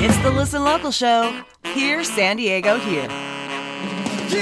It's the Listen Local Show. Here, San Diego, here.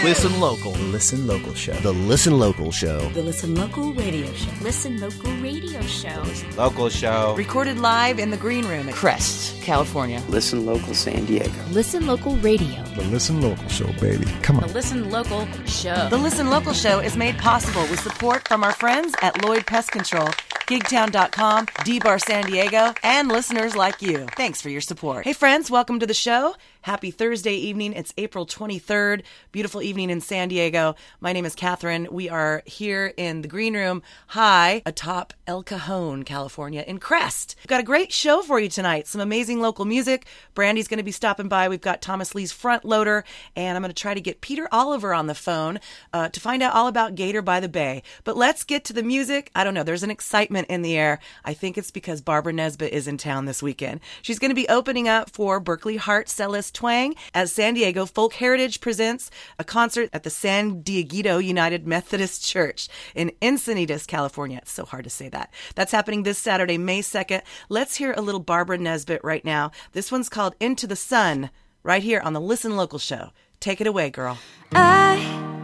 Listen local. The Listen Local Show. The Listen Local Show. The Listen Local Radio Show. Listen Local Radio Show. Local show. Recorded live in the green room at Crest, California. Listen Local San Diego. Listen Local Radio. The Listen Local Show, baby. Come on. The. Listen Local Show. The Listen Local Show is made possible with support from our friends at Lloyd Pest Control, gigtown.com, D-Bar San Diego, and listeners like you. Thanks for your support. Hey friends, welcome to the show. Happy Thursday evening. It's April 23rd. Beautiful evening in San Diego. My name is Catherine. We are here in the green room high atop El Cajon, California in Crest. We've got a great show for you tonight. Some amazing local music. Brandy's going to be stopping by. We've got Thomas Lee's Front Loader, and I'm going to try to get Peter Oliver on the phone uh, to find out all about Gator by the Bay. But let's get to the music. I don't know. There's an excitement in the air. I think it's because Barbara Nesbitt is in town this weekend. She's going to be opening up for Berkley Hart Cellist Twang as San Diego Folk Heritage presents a concert at the San Dieguito United Methodist Church in Encinitas, California. It's so hard to say that. That's happening this Saturday, May 2nd. Let's hear a little Barbara Nesbitt right now. This one's called Into the Sun, right here on the Listen Local Show. Take it away, girl. I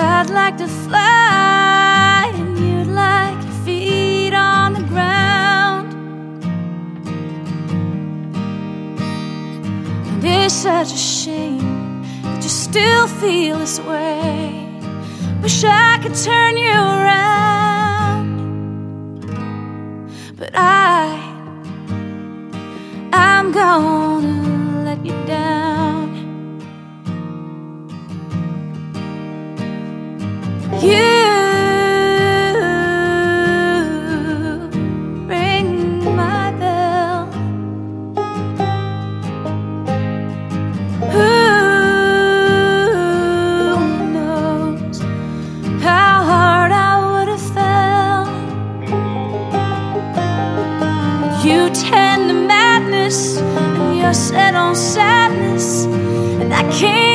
I'd like to fly, and you'd like your feet on the ground. And it's such a shame that you still feel this way. Wish I could turn you around but I I'm gonna let you down. Tend to madness, and you're set on sadness, and I can't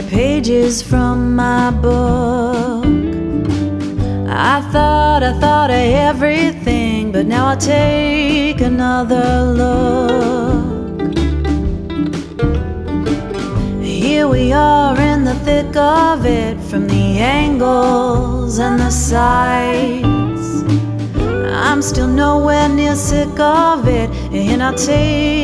your pages from my book. I thought I thought of everything, but now I'll take another look. Here we are in the thick of it from the angles and the sides. I'm still nowhere near sick of it, and I'll take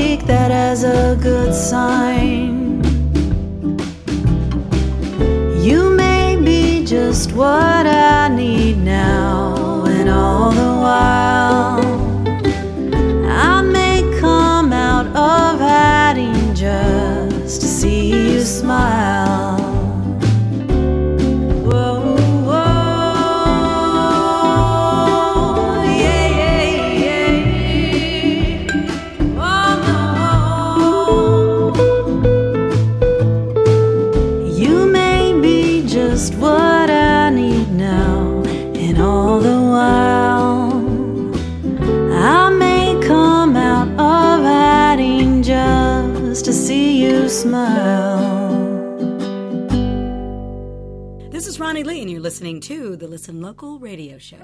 Listen Local radio show.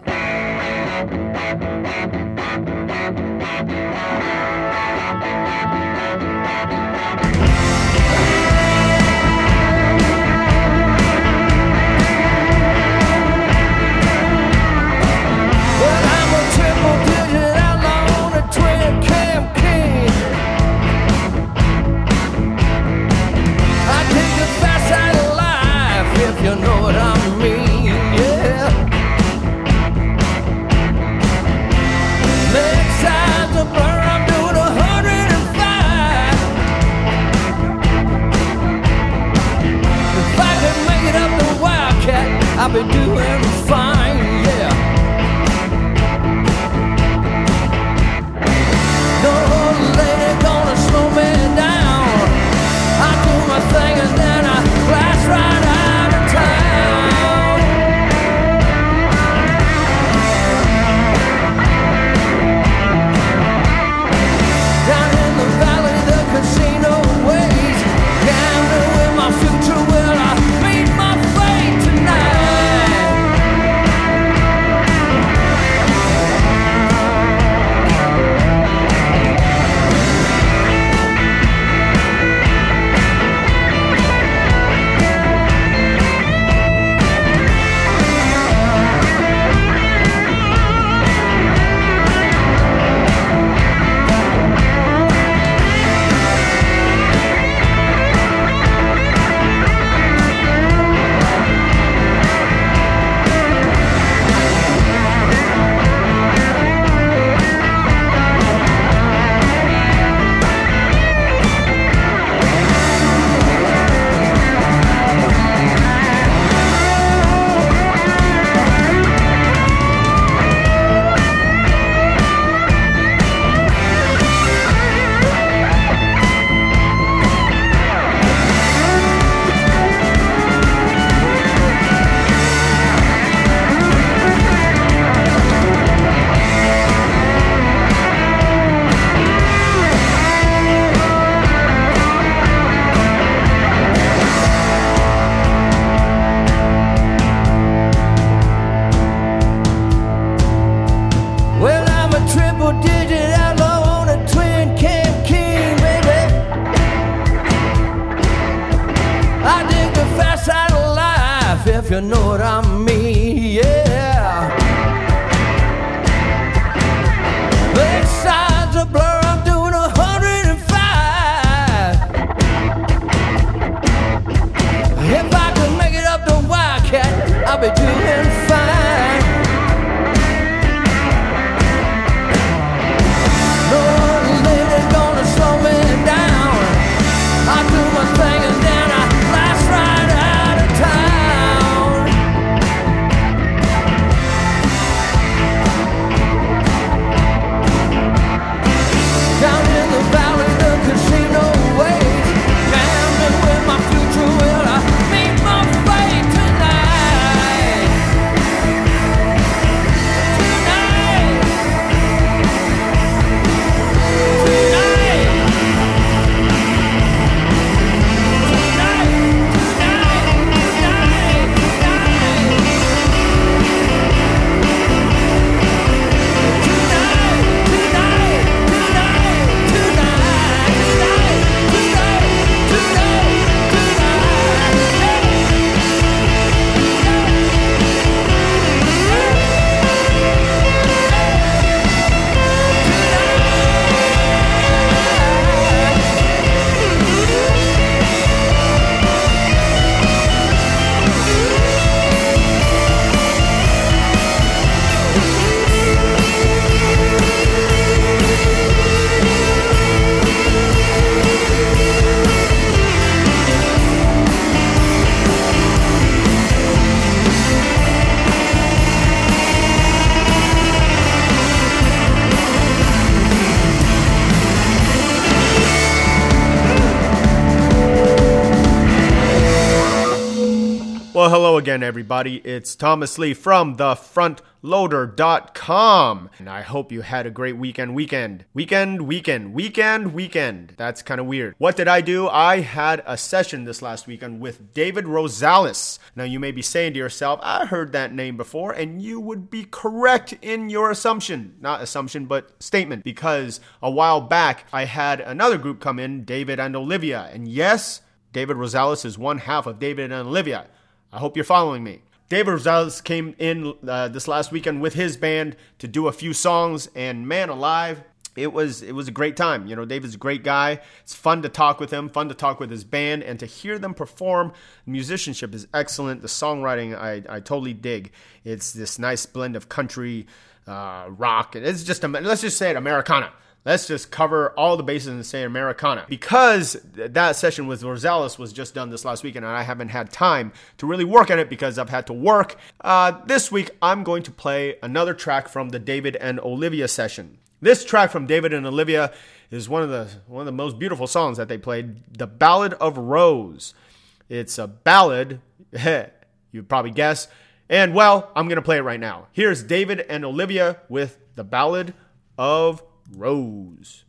Again, everybody. It's Thomas Lee from thefrontloader.com. And I hope you had a great weekend, weekend, weekend, weekend, weekend, weekend. That's kind of weird. What did I do? I had a session this last weekend with David Rosales. Now, you may be saying to yourself, I heard that name before, and you would be correct in your assumption. Not assumption, but statement. Because a while back, I had another group come in, David and Olivia. And yes, David Rosales is one half of David and Olivia. I hope you're following me. David Rosales came in uh, this last weekend with his band to do a few songs, and man alive, it was it was a great time. You know, David's a great guy. It's fun to talk with him, fun to talk with his band, and to hear them perform. musicianship is excellent. The songwriting I, I totally dig. It's this nice blend of country, uh, rock, and it's just let's just say it Americana. Let's just cover all the bases and say Americana. Because that session with Rosales was just done this last weekend and I haven't had time to really work on it because I've had to work. Uh, this week, I'm going to play another track from the David and Olivia session. This track from David and Olivia is one of the one of the most beautiful songs that they played, "The Ballad of Rose." It's a ballad, you'd probably guess. And well, I'm going to play it right now. Here's David and Olivia with "The Ballad of Rose.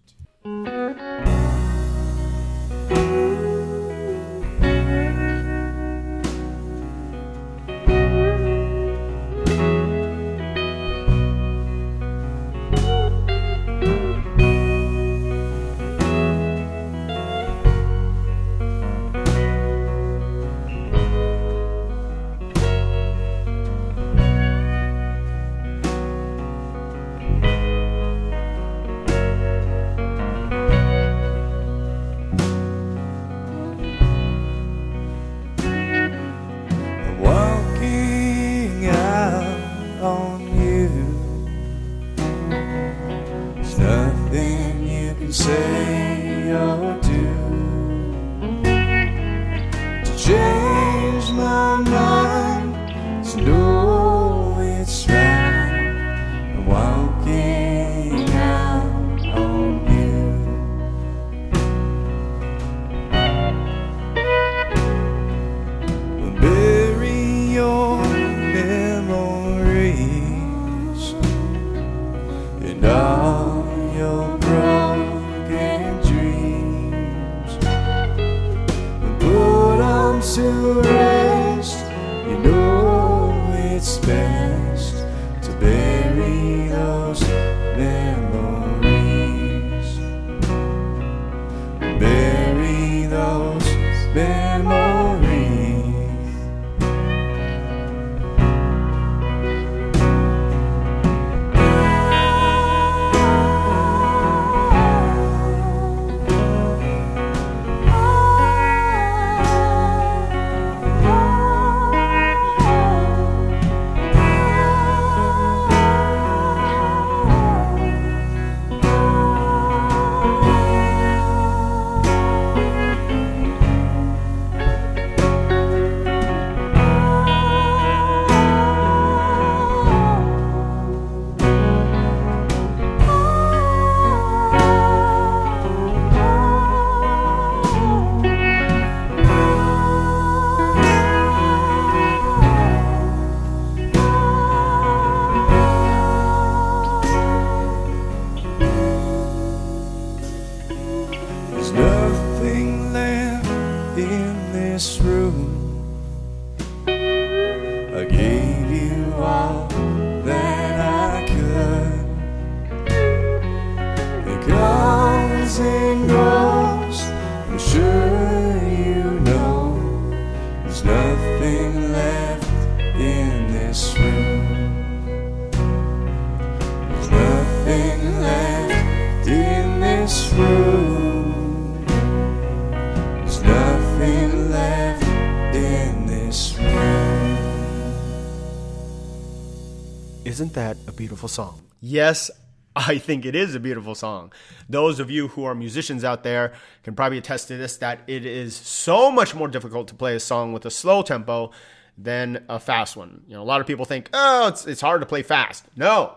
Isn't that a beautiful song? Yes, I think it is a beautiful song. Those of you who are musicians out there can probably attest to this that it is so much more difficult to play a song with a slow tempo than a fast one. You know, a lot of people think, "Oh, it's it's hard to play fast." No.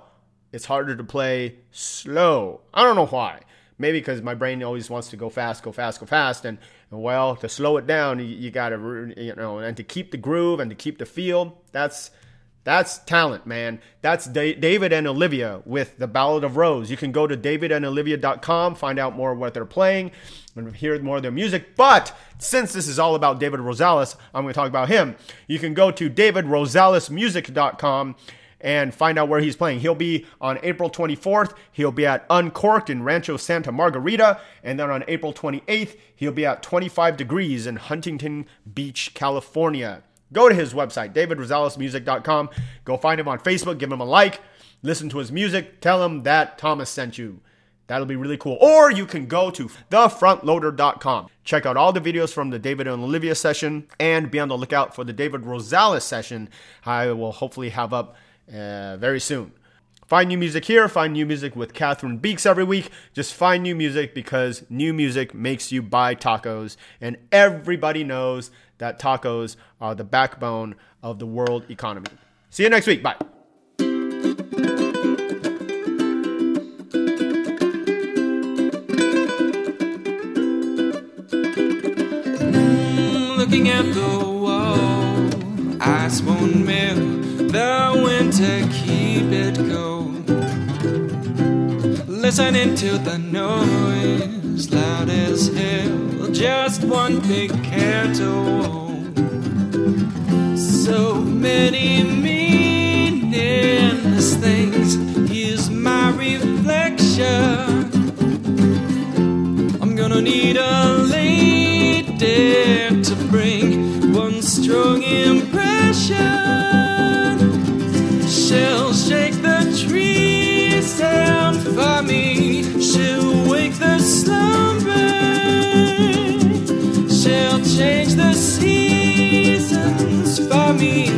It's harder to play slow. I don't know why, Maybe because my brain always wants to go fast, go fast, go fast, and, well, to slow it down, you, you got to, you know, and to keep the groove and to keep the feel. That's that's talent, man. That's da- David and Olivia with the Ballad of Rose. You can go to davidandolivia.com, find out more what they're playing, and hear more of their music. But since this is all about David Rosales, I'm going to talk about him. You can go to davidrosalesmusic.com and find out where he's playing. He'll be on April 24th. He'll be at Uncorked in Rancho Santa Margarita. And then on April 28th, he'll be at 25 Degrees in Huntington Beach, California. Go to his website, davidrosalesmusic.com. Go find him on Facebook, give him a like, listen to his music, tell him that Thomas sent you. That'll be really cool. Or you can go to thefrontloader.com. Check out all the videos from the David and Olivia session and be on the lookout for the David Rosales session. I will hopefully have up uh, very soon. Find new music here, find new music with Catherine Beeks every week. Just find new music because new music makes you buy tacos. And everybody knows that tacos are the backbone of the world economy. See you next week. Bye. looking at the wall. Ice won't melt, the winter keep it cold. Listening to the noise, loud as hell, just one big care to hold. So many meaningless things. Here's my reflection. I'm gonna need a lady to bring one strong. caminho.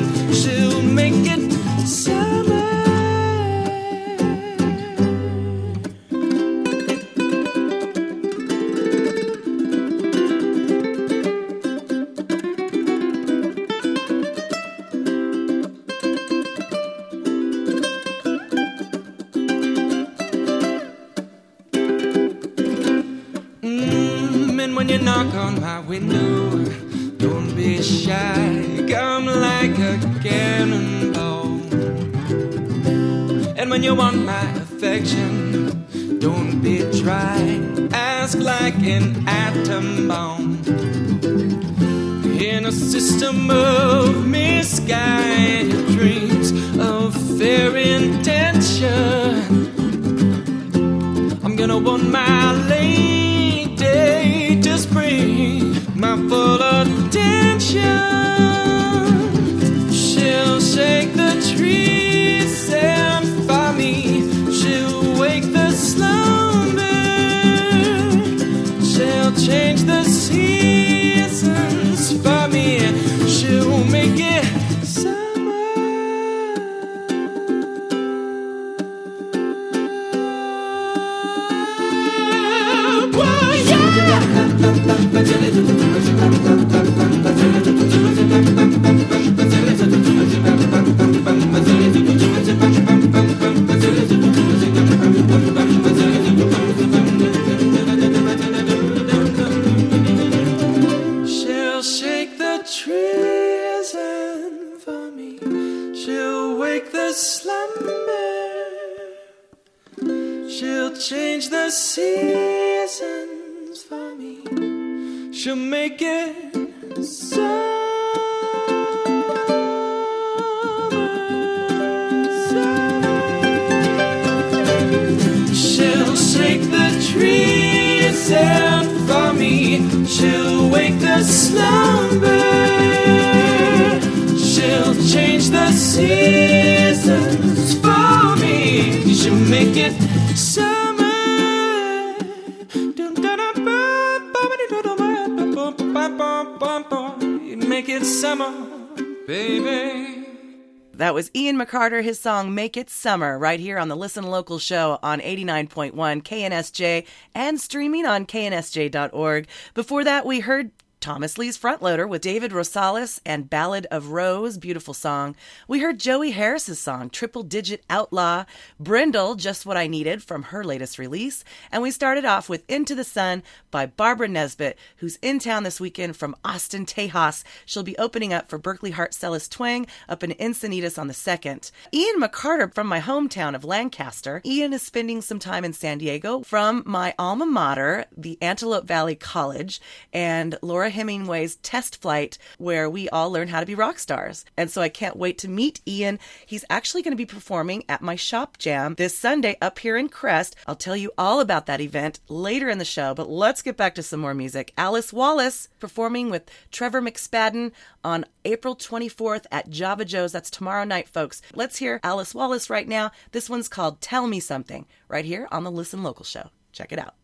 Ian his song Make It Summer, right here on the Listen Local show on 89.1 KNSJ and streaming on knsj.org. Before that, we heard Thomas Lee's Frontloader with David Rosales and Ballad of Rose, beautiful song. We heard Joey Harris's song, Triple Digit Outlaw, Brindle, Just What I Needed from her latest release. And we started off with Into the Sun by Barbara Nesbitt, who's in town this weekend from Austin, Tejas. She'll be opening up for Berkley Hart Cellist Twang up in Encinitas on the 2nd. Ian McCarter from my hometown of Lancaster. Ian is spending some time in San Diego from my alma mater, the Antelope Valley College, and Laura Hemingway's test flight, where we all learn how to be rock stars. And so I can't wait to meet Ian. He's actually going to be performing at my shop jam this Sunday up here in Crest. I'll tell you all about that event later in the show, but let's get back to some more music. Alice Wallace performing with Trevor McSpadden on April 24th at Java Joe's. That's tomorrow night, folks. Let's hear Alice Wallace right now. This one's called Tell Me Something, right here on the Listen Local show. Check it out.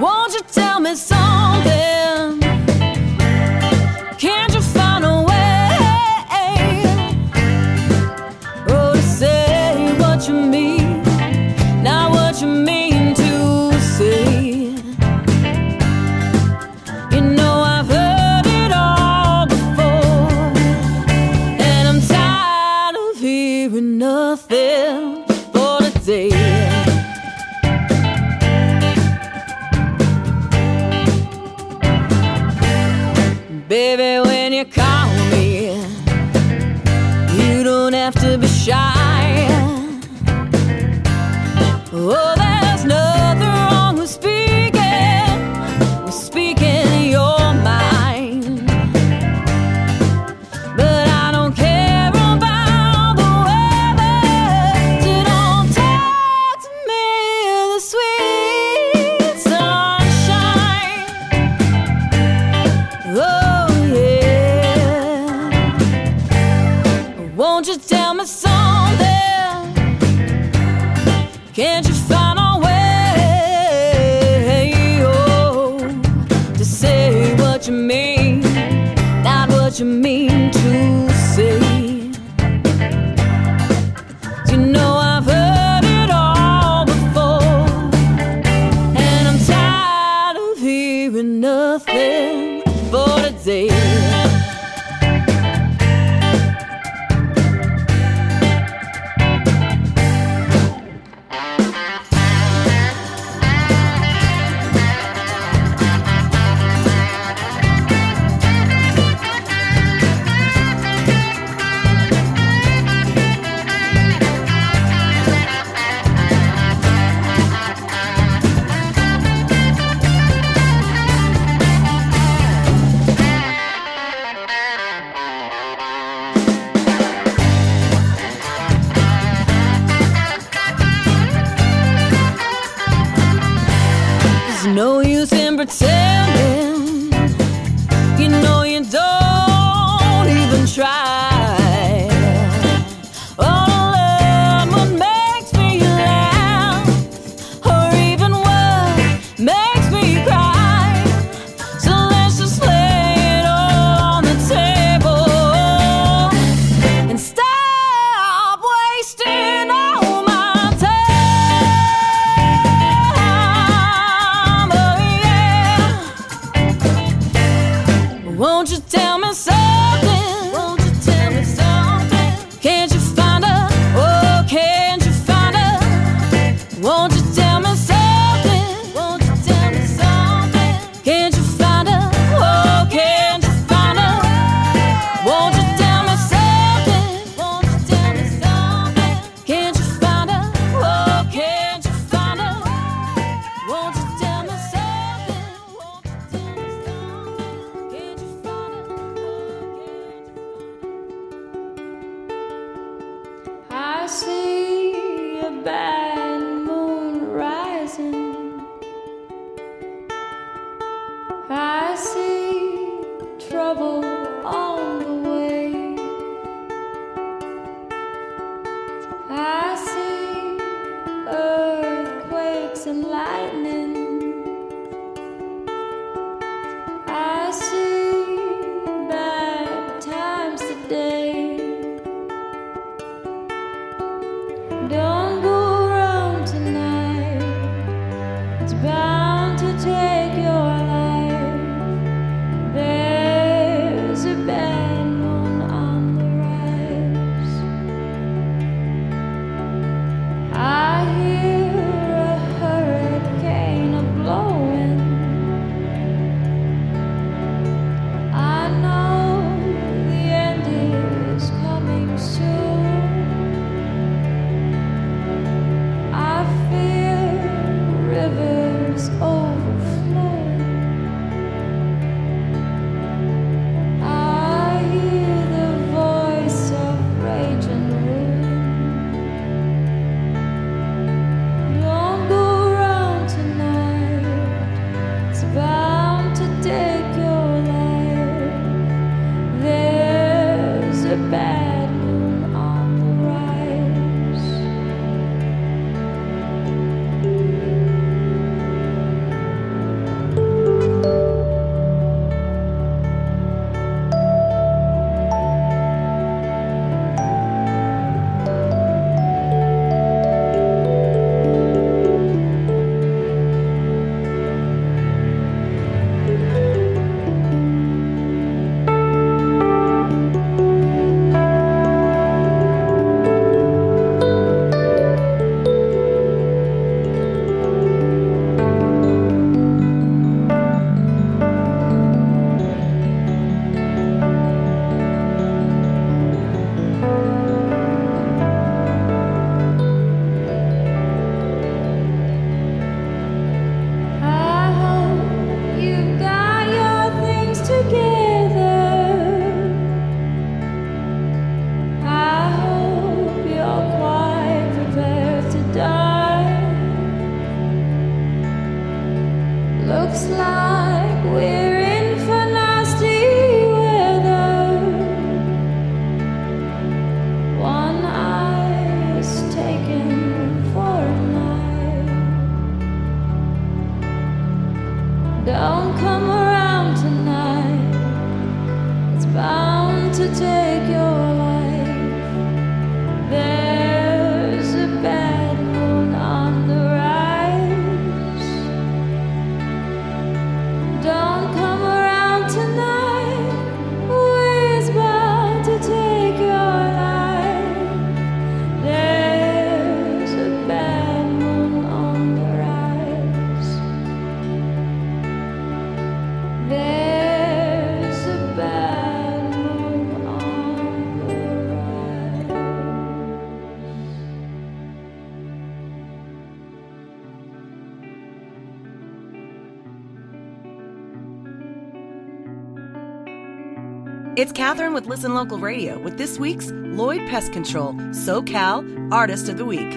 Won't you tell me something? To in It's Catherine with Listen Local Radio with this week's Lloyd Pest Control SoCal Artist of the Week.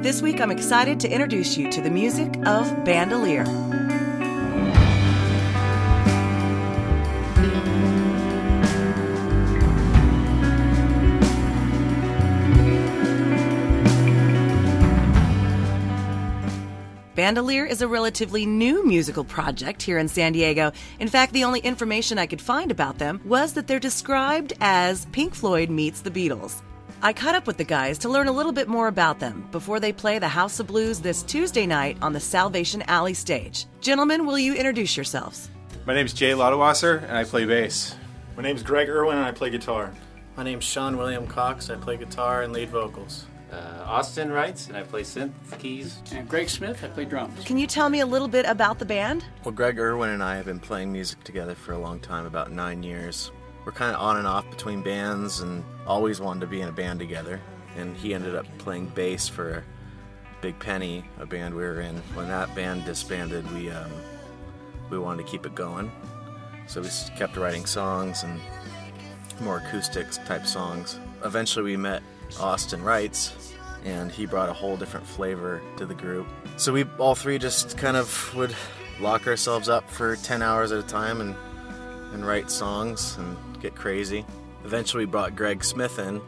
This week, I'm excited to introduce you to the music of Bandolier. Bandolier is a relatively new musical project here in San Diego. In fact, the only information I could find about them was that they're described as Pink Floyd meets the Beatles. I caught up with the guys to learn a little bit more about them before they play the House of Blues this Tuesday night on the Salvation Alley stage. Gentlemen, will you introduce yourselves? My name's Jay Loudwasser, and I play bass. My name's Greg Irwin and I play guitar. My name's Sean William Cox. I play guitar and lead vocals. Uh, Austin writes, and I play synth keys. And Greg Smith, I play drums. Can you tell me a little bit about the band? Well, Greg Irwin and I have been playing music together for a long time, about nine years. We're kind of on and off between bands and always wanted to be in a band together. And he ended up playing bass for Big Penny, a band we were in. When that band disbanded, we um, we wanted to keep it going, so we kept writing songs and more acoustics type songs. Eventually, we met Austin Wrights, and he brought a whole different flavor to the group. So we all three just kind of would lock ourselves up for 10 hours at a time and and write songs and get crazy. Eventually, we brought Greg Smith in,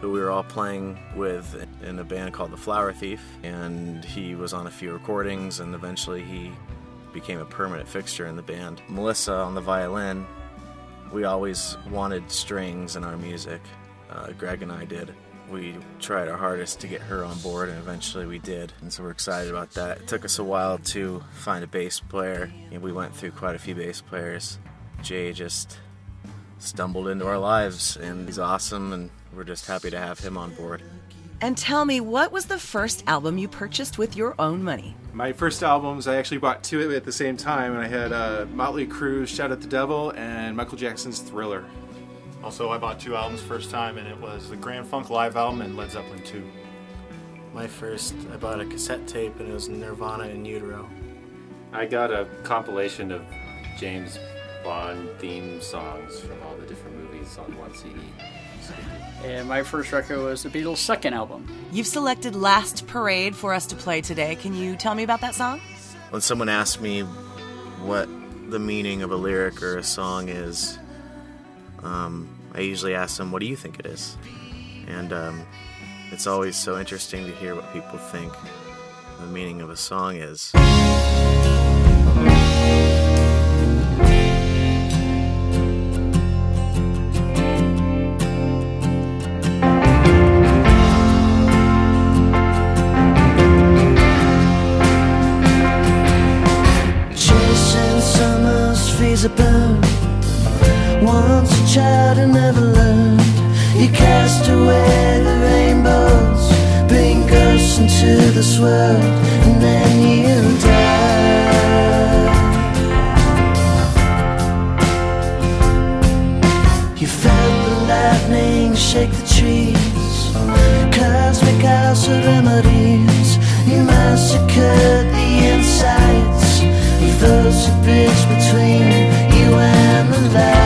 who we were all playing with in a band called The Flower Thief, and he was on a few recordings, and eventually he became a permanent fixture in the band. Melissa on the violin, we always wanted strings in our music. Uh, Greg and I did. We tried our hardest to get her on board, and eventually we did. And so we're excited about that. It took us a while to find a bass player, and we went through quite a few bass players. Jay just stumbled into our lives, and he's awesome, and we're just happy to have him on board. And tell me, what was the first album you purchased with your own money? My first albums, I actually bought two at the same time, and I had uh, Motley Crue's "Shout at the Devil" and Michael Jackson's "Thriller." Also, I bought two albums first time, and it was the Grand Funk Live album and Led Zeppelin 2. My first, I bought a cassette tape, and it was Nirvana in Utero. I got a compilation of James Bond theme songs from all the different movies on one CD. And my first record was the Beatles' second album. You've selected Last Parade for us to play today. Can you tell me about that song? When someone asks me what the meaning of a lyric or a song is, um, I usually ask them, What do you think it is? And um, it's always so interesting to hear what people think the meaning of a song is. Chasing summer's child who never learned. You cast away the rainbows, bring ghosts into this world, and then you die. You felt the lightning shake the trees, cosmic house of remedies. You massacred the insides of those who bridge between you and the light.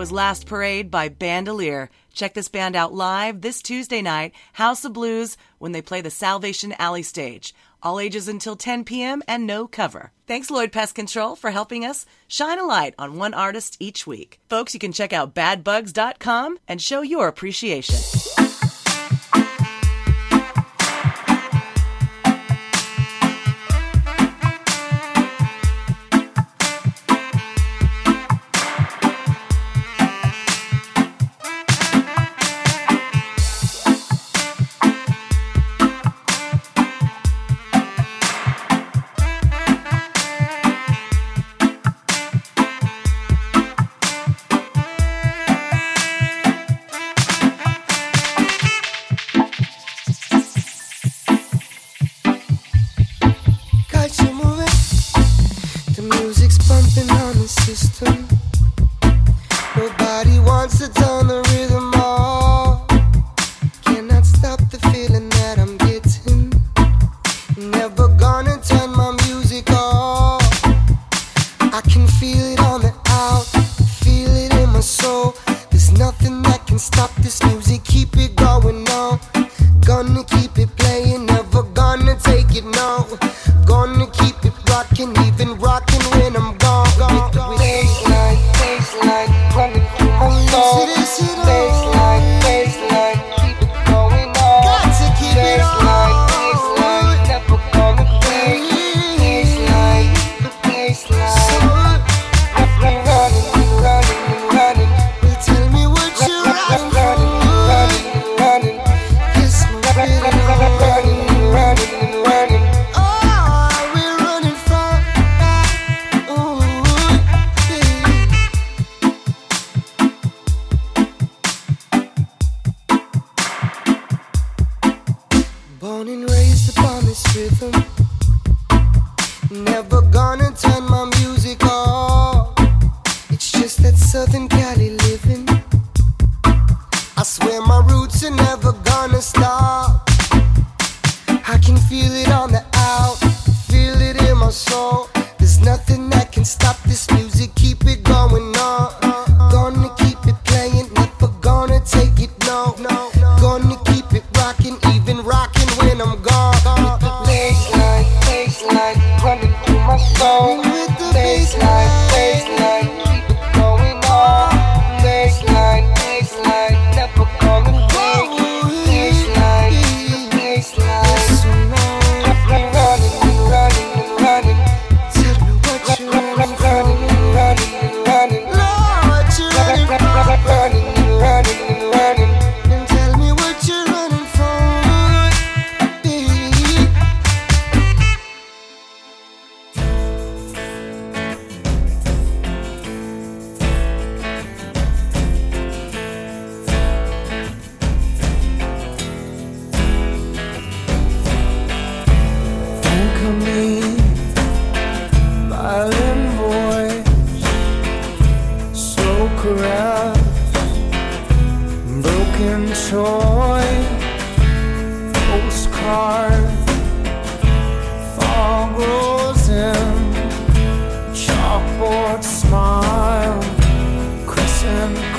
was Last Parade by Bandolier. Check this band out live this Tuesday night, House of Blues, when they play the Salvation Alley stage. All ages until 10 p.m. and no cover. Thanks, Lloyd Pest Control, for helping us shine a light on one artist each week. Folks, you can check out badbugs.com and show your appreciation.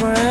friend.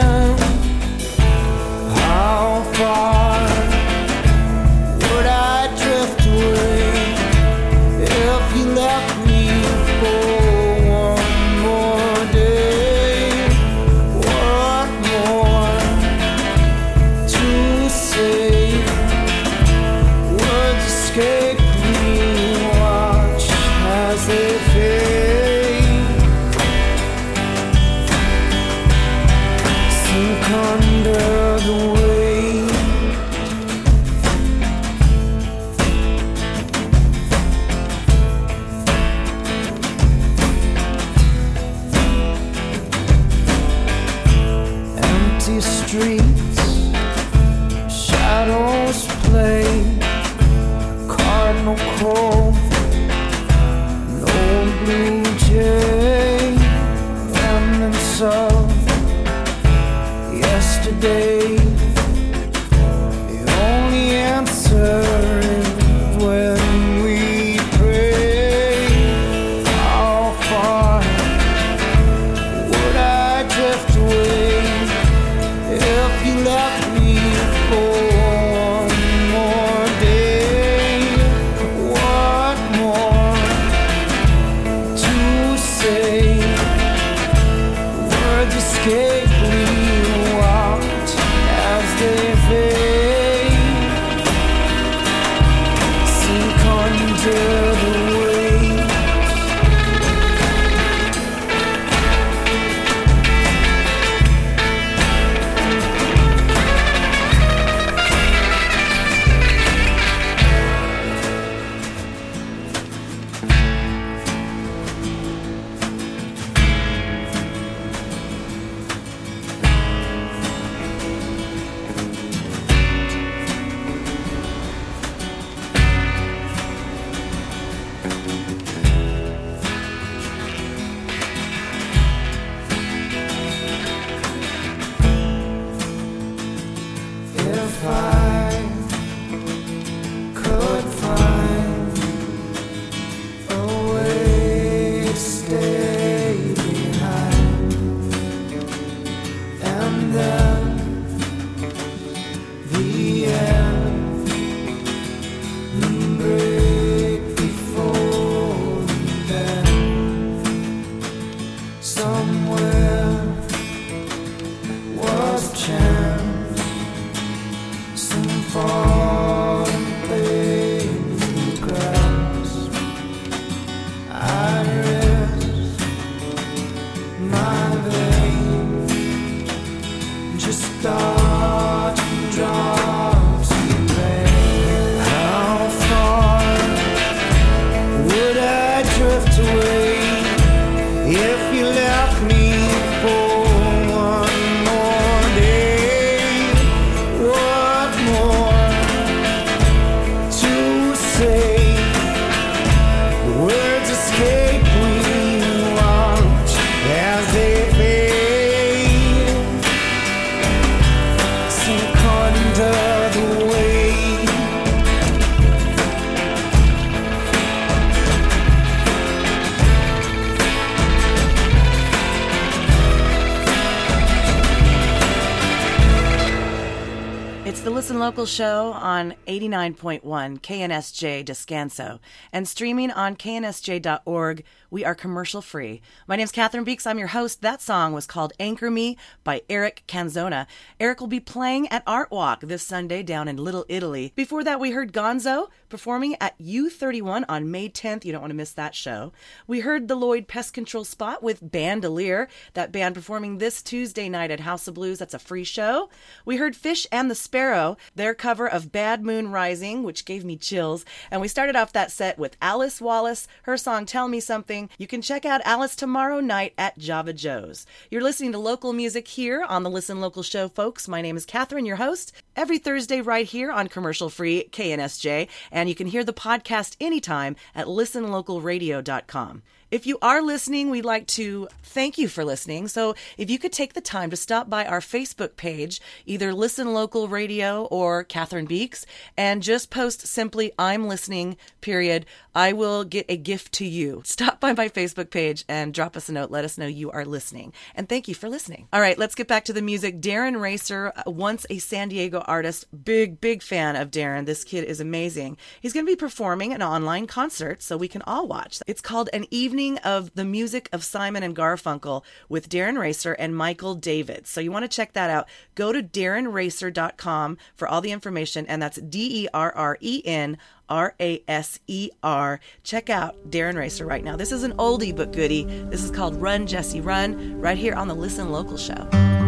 Local show on 89.1 KNSJ Descanso and streaming on knsj.org. We are commercial free. My name's Catherine Beeks. I'm your host. That song was called Anchor Me by Eric Canzona. Eric will be playing at Art Walk this Sunday down in Little Italy. Before that, we heard Gonzo performing at U31 on May 10th. You don't want to miss that show. We heard the Lloyd Pest Control spot with Bandolier, that band performing this Tuesday night at House of Blues. That's a free show. We heard Fish and the Sparrow, their cover of Bad Moon Rising, which gave me chills. And we started off that set with Alice Wallace, her song Tell Me Something. You can check out Alice tomorrow night at Java Joe's. You're listening to local music here on the Listen Local show, folks. My name is Catherine, your host, every Thursday right here on commercial free KNSJ. And you can hear the podcast anytime at listenlocalradio.com. If you are listening, we'd like to thank you for listening. So if you could take the time to stop by our Facebook page, either Listen Local Radio or Catherine Beeks, and just post simply, I'm listening, period. I will get a gift to you. Stop by my Facebook page and drop us a note. Let us know you are listening. And thank you for listening. All right, let's get back to the music. Derren Raser, uh, once a San Diego artist, big, big fan of Derren. This kid is amazing. He's going to be performing an online concert so we can all watch. It's called An Evening of the Music of Simon and Garfunkel with Derren Raser and Michael David. So you want to check that out. Go to derrenraser.com for all the information, and that's D E R R E N R A S E R. Check out Derren Raser right now. This is an oldie but goodie. This is called Run Jesse Run, right here on the Listen Local show.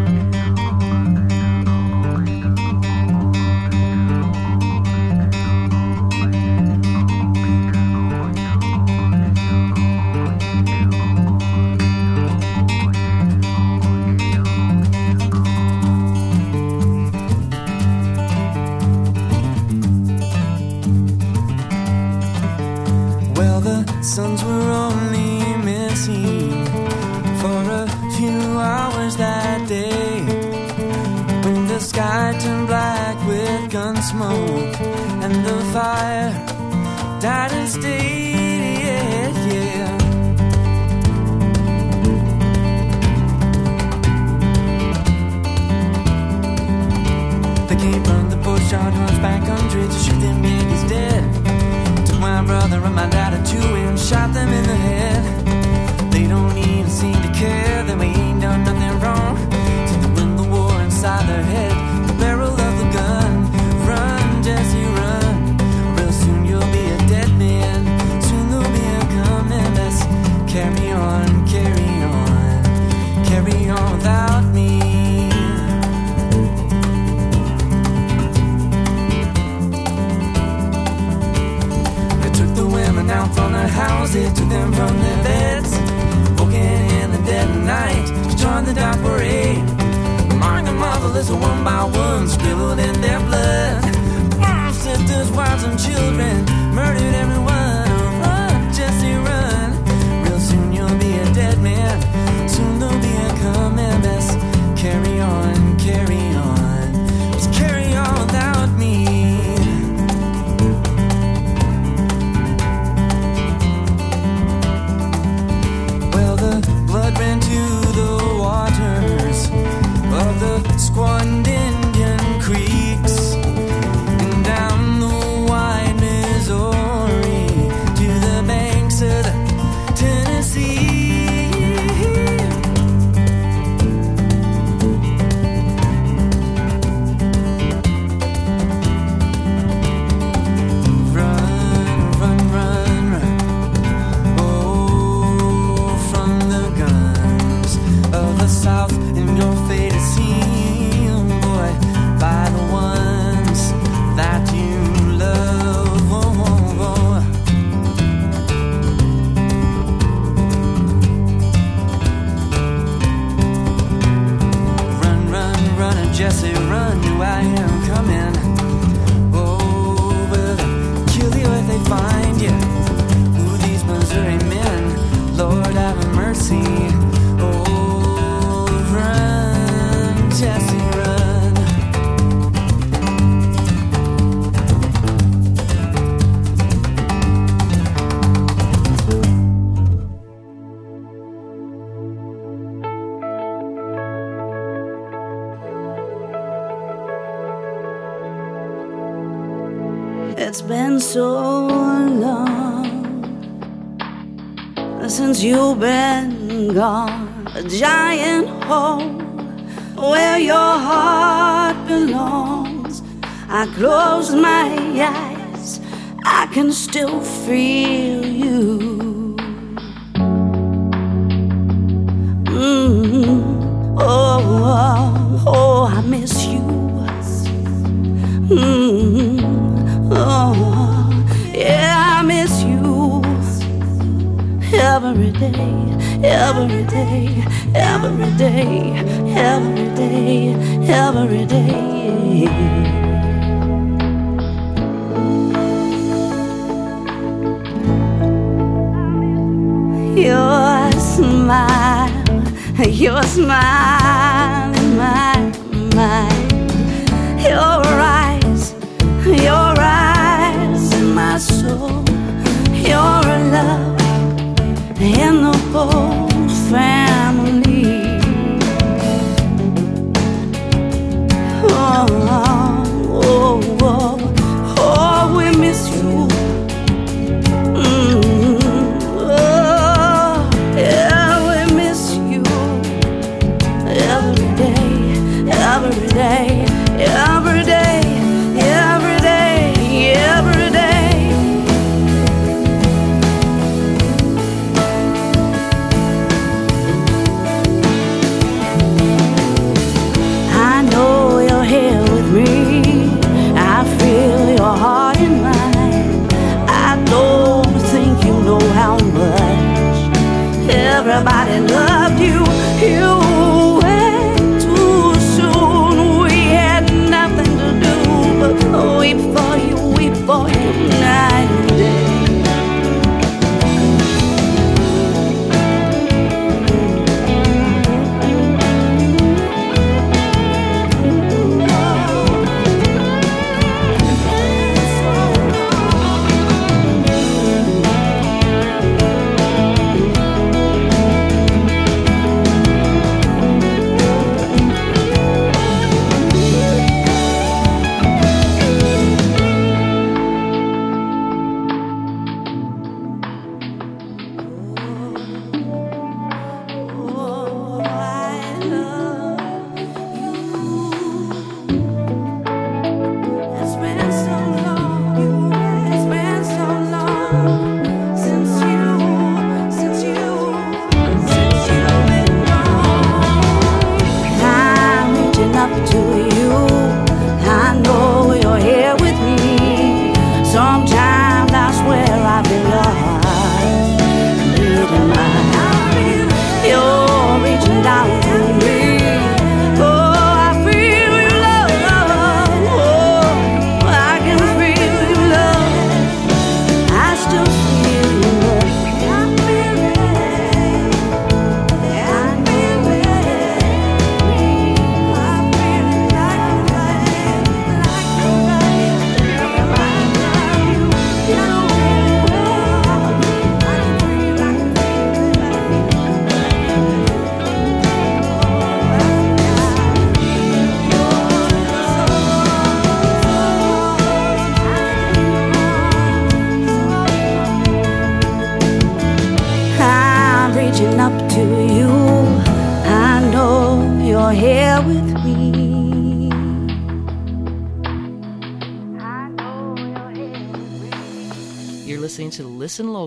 Died yeah, yeah. They can't run the to shoot them Yankees dead. Took my brother and my dad two and shot them in the head. They don't even seem to care that we the out from their houses, took them from their beds. Walking in the dead of night to join the dark parade. Among the motherless, one by one, scribbled in their blood. Moms, sisters, wives, and children murdered everyone. Run, Jesse, run. Real soon you'll be a dead man. Soon there'll be a. Let's carry on, carry on.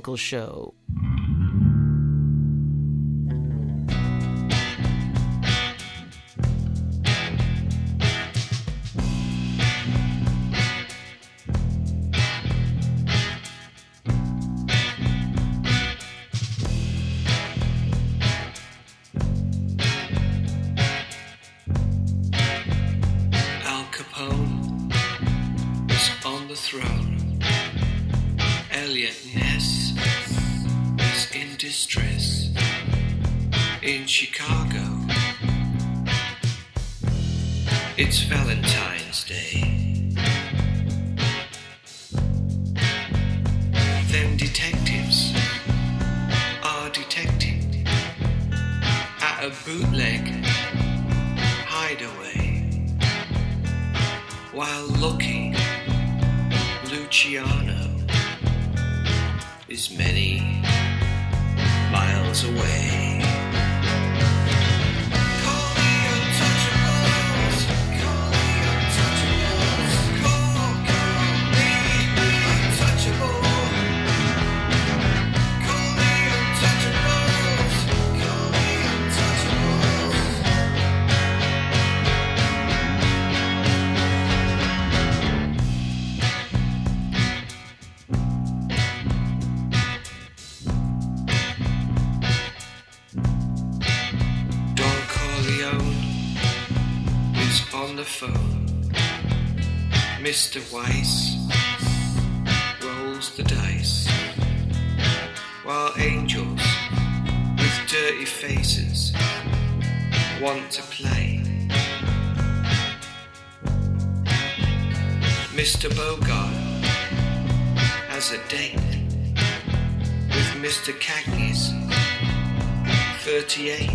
Local show. Mr. Weiss rolls the dice, while angels with dirty faces want to play. Mr. Bogart has a date with Mr. Cagney's 38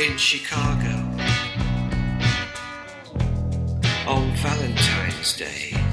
in Chicago. Valentine's Day.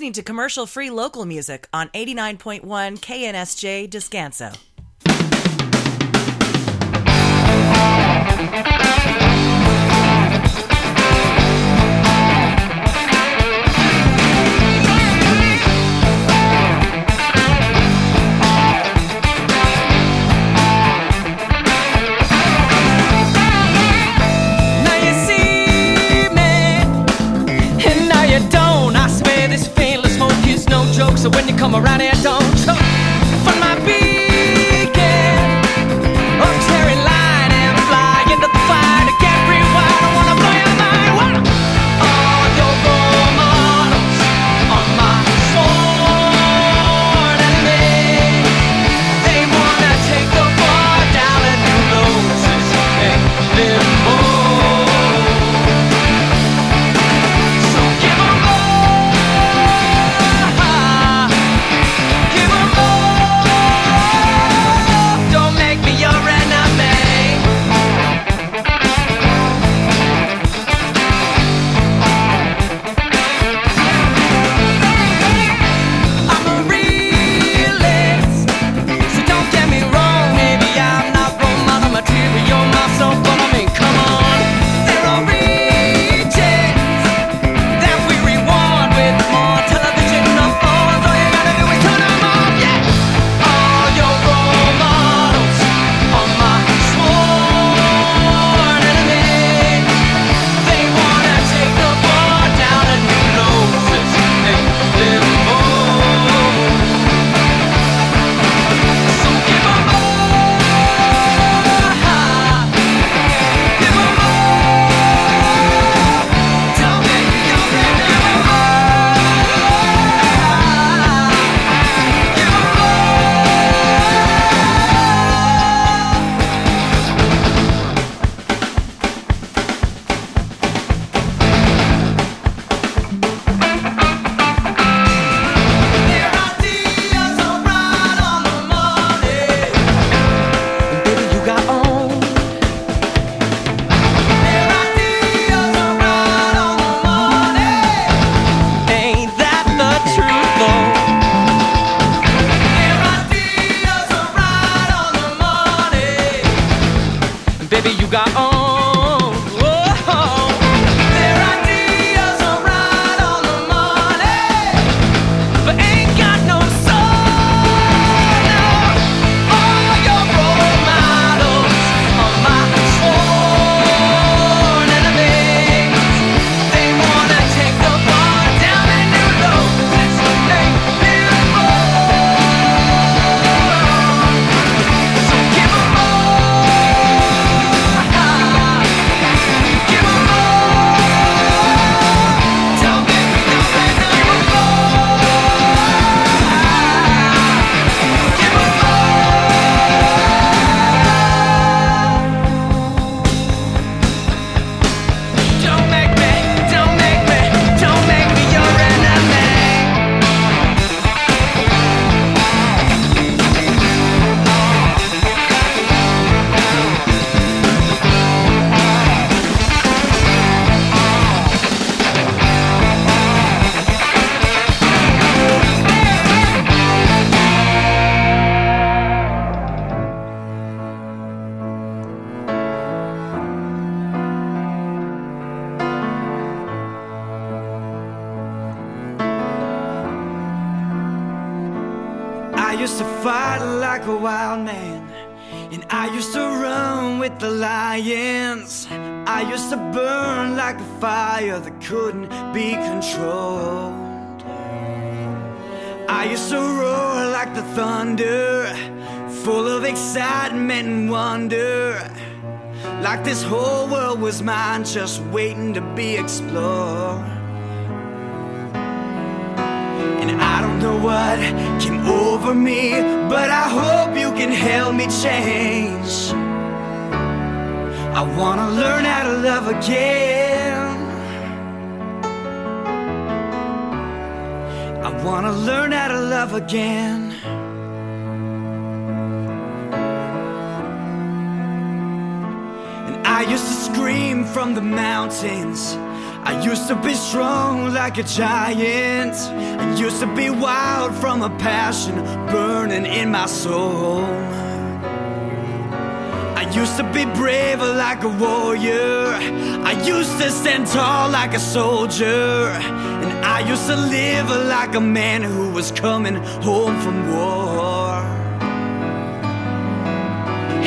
listening to commercial free local music on 89.1 KNSJ Descanso. come around here, don't strong like a giant. I used to be wild from a passion burning in my soul. I used to be brave like a warrior. I used to stand tall like a soldier. And I used to live like a man who was coming home from war.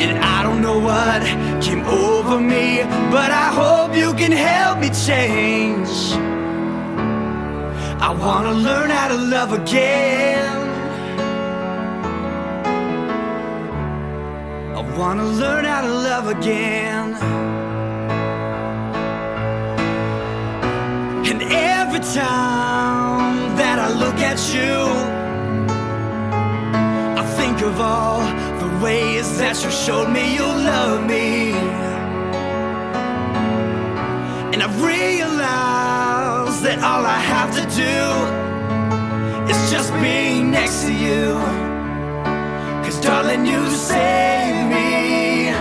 And I don't know what came over me, but I hope you can help me change. I wanna learn how to love again. I wanna learn how to love again. And every time that I look at you, I think of all the ways that you showed me you love me. And I realize that all I have to do is just be next to you. Cause darling, you saved me.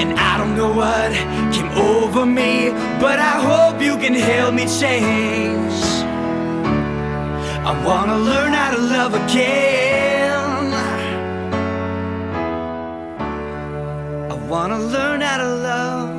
And I don't know what came over me, but I hope you can help me change. I wanna learn how to love again. I wanna learn how to love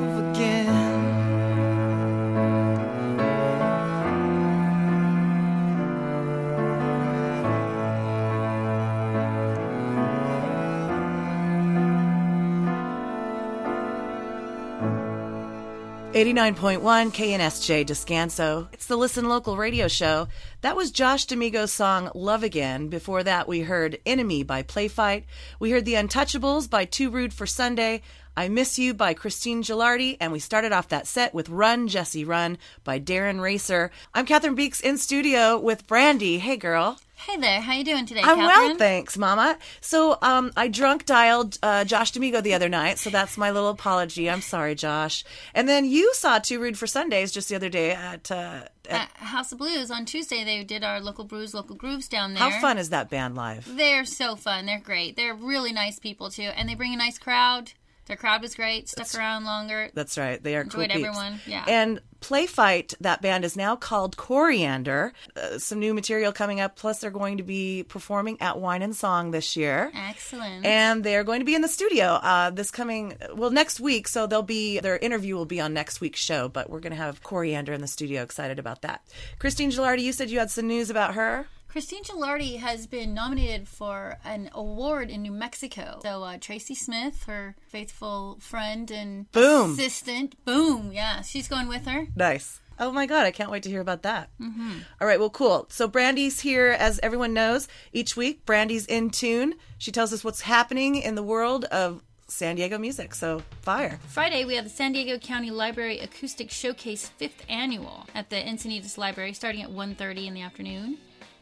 89.1 KNSJ Descanso. It's the Listen Local radio show. That was Josh Damigo's song Love Again. Before that, we heard Enemy by Playfight. We heard The Untouchables by Too Rude for Sunday. I Miss You by Christine Gilardi. And we started off that set with Run, Jesse Run by Derren Raser. I'm Cathryn Beeks in studio with Brandy. Hey, girl. Hey there, how you doing today, I'm Catherine? well, thanks, Mama. So, um, I drunk dialed uh, Josh Damigo the other night, so that's my little apology. I'm sorry, Josh. And then you saw Too Rude for Sundays just the other day at. Uh, At House of Blues on Tuesday, they did our local brews, local grooves down there. how fun is that band live? They're so fun. They're great. They're really nice people too, and they bring a nice crowd. Their crowd was great. Stuck around longer. That's right. They are Enjoyed peeps. everyone, yeah. And Playfight, that band is now called Coriander. Uh, some new material coming up. Plus, they're going to be performing at Wine and Song this year. Excellent. And they're going to be in the studio uh, this coming, well, next week. So they'll be, their interview will be on next week's show, but we're going to have Coriander in the studio. Excited about that. Christine Gilardi, you said you had some news about her? Christine Gilardi has been nominated for an award in New Mexico. So uh, Tracy Smith, her faithful friend and Boom. assistant, boom, yeah, she's going with her. Nice. Oh my God, I can't wait to hear about that. Mm-hmm. All right, well, cool. So Brandy's here, as everyone knows, each week. Brandy's in tune. She tells us what's happening in the world of San Diego music. So, fire. Friday, we have the San Diego County Library Acoustic Showcase 5th Annual at the Encinitas Library starting at 1.30 in the afternoon.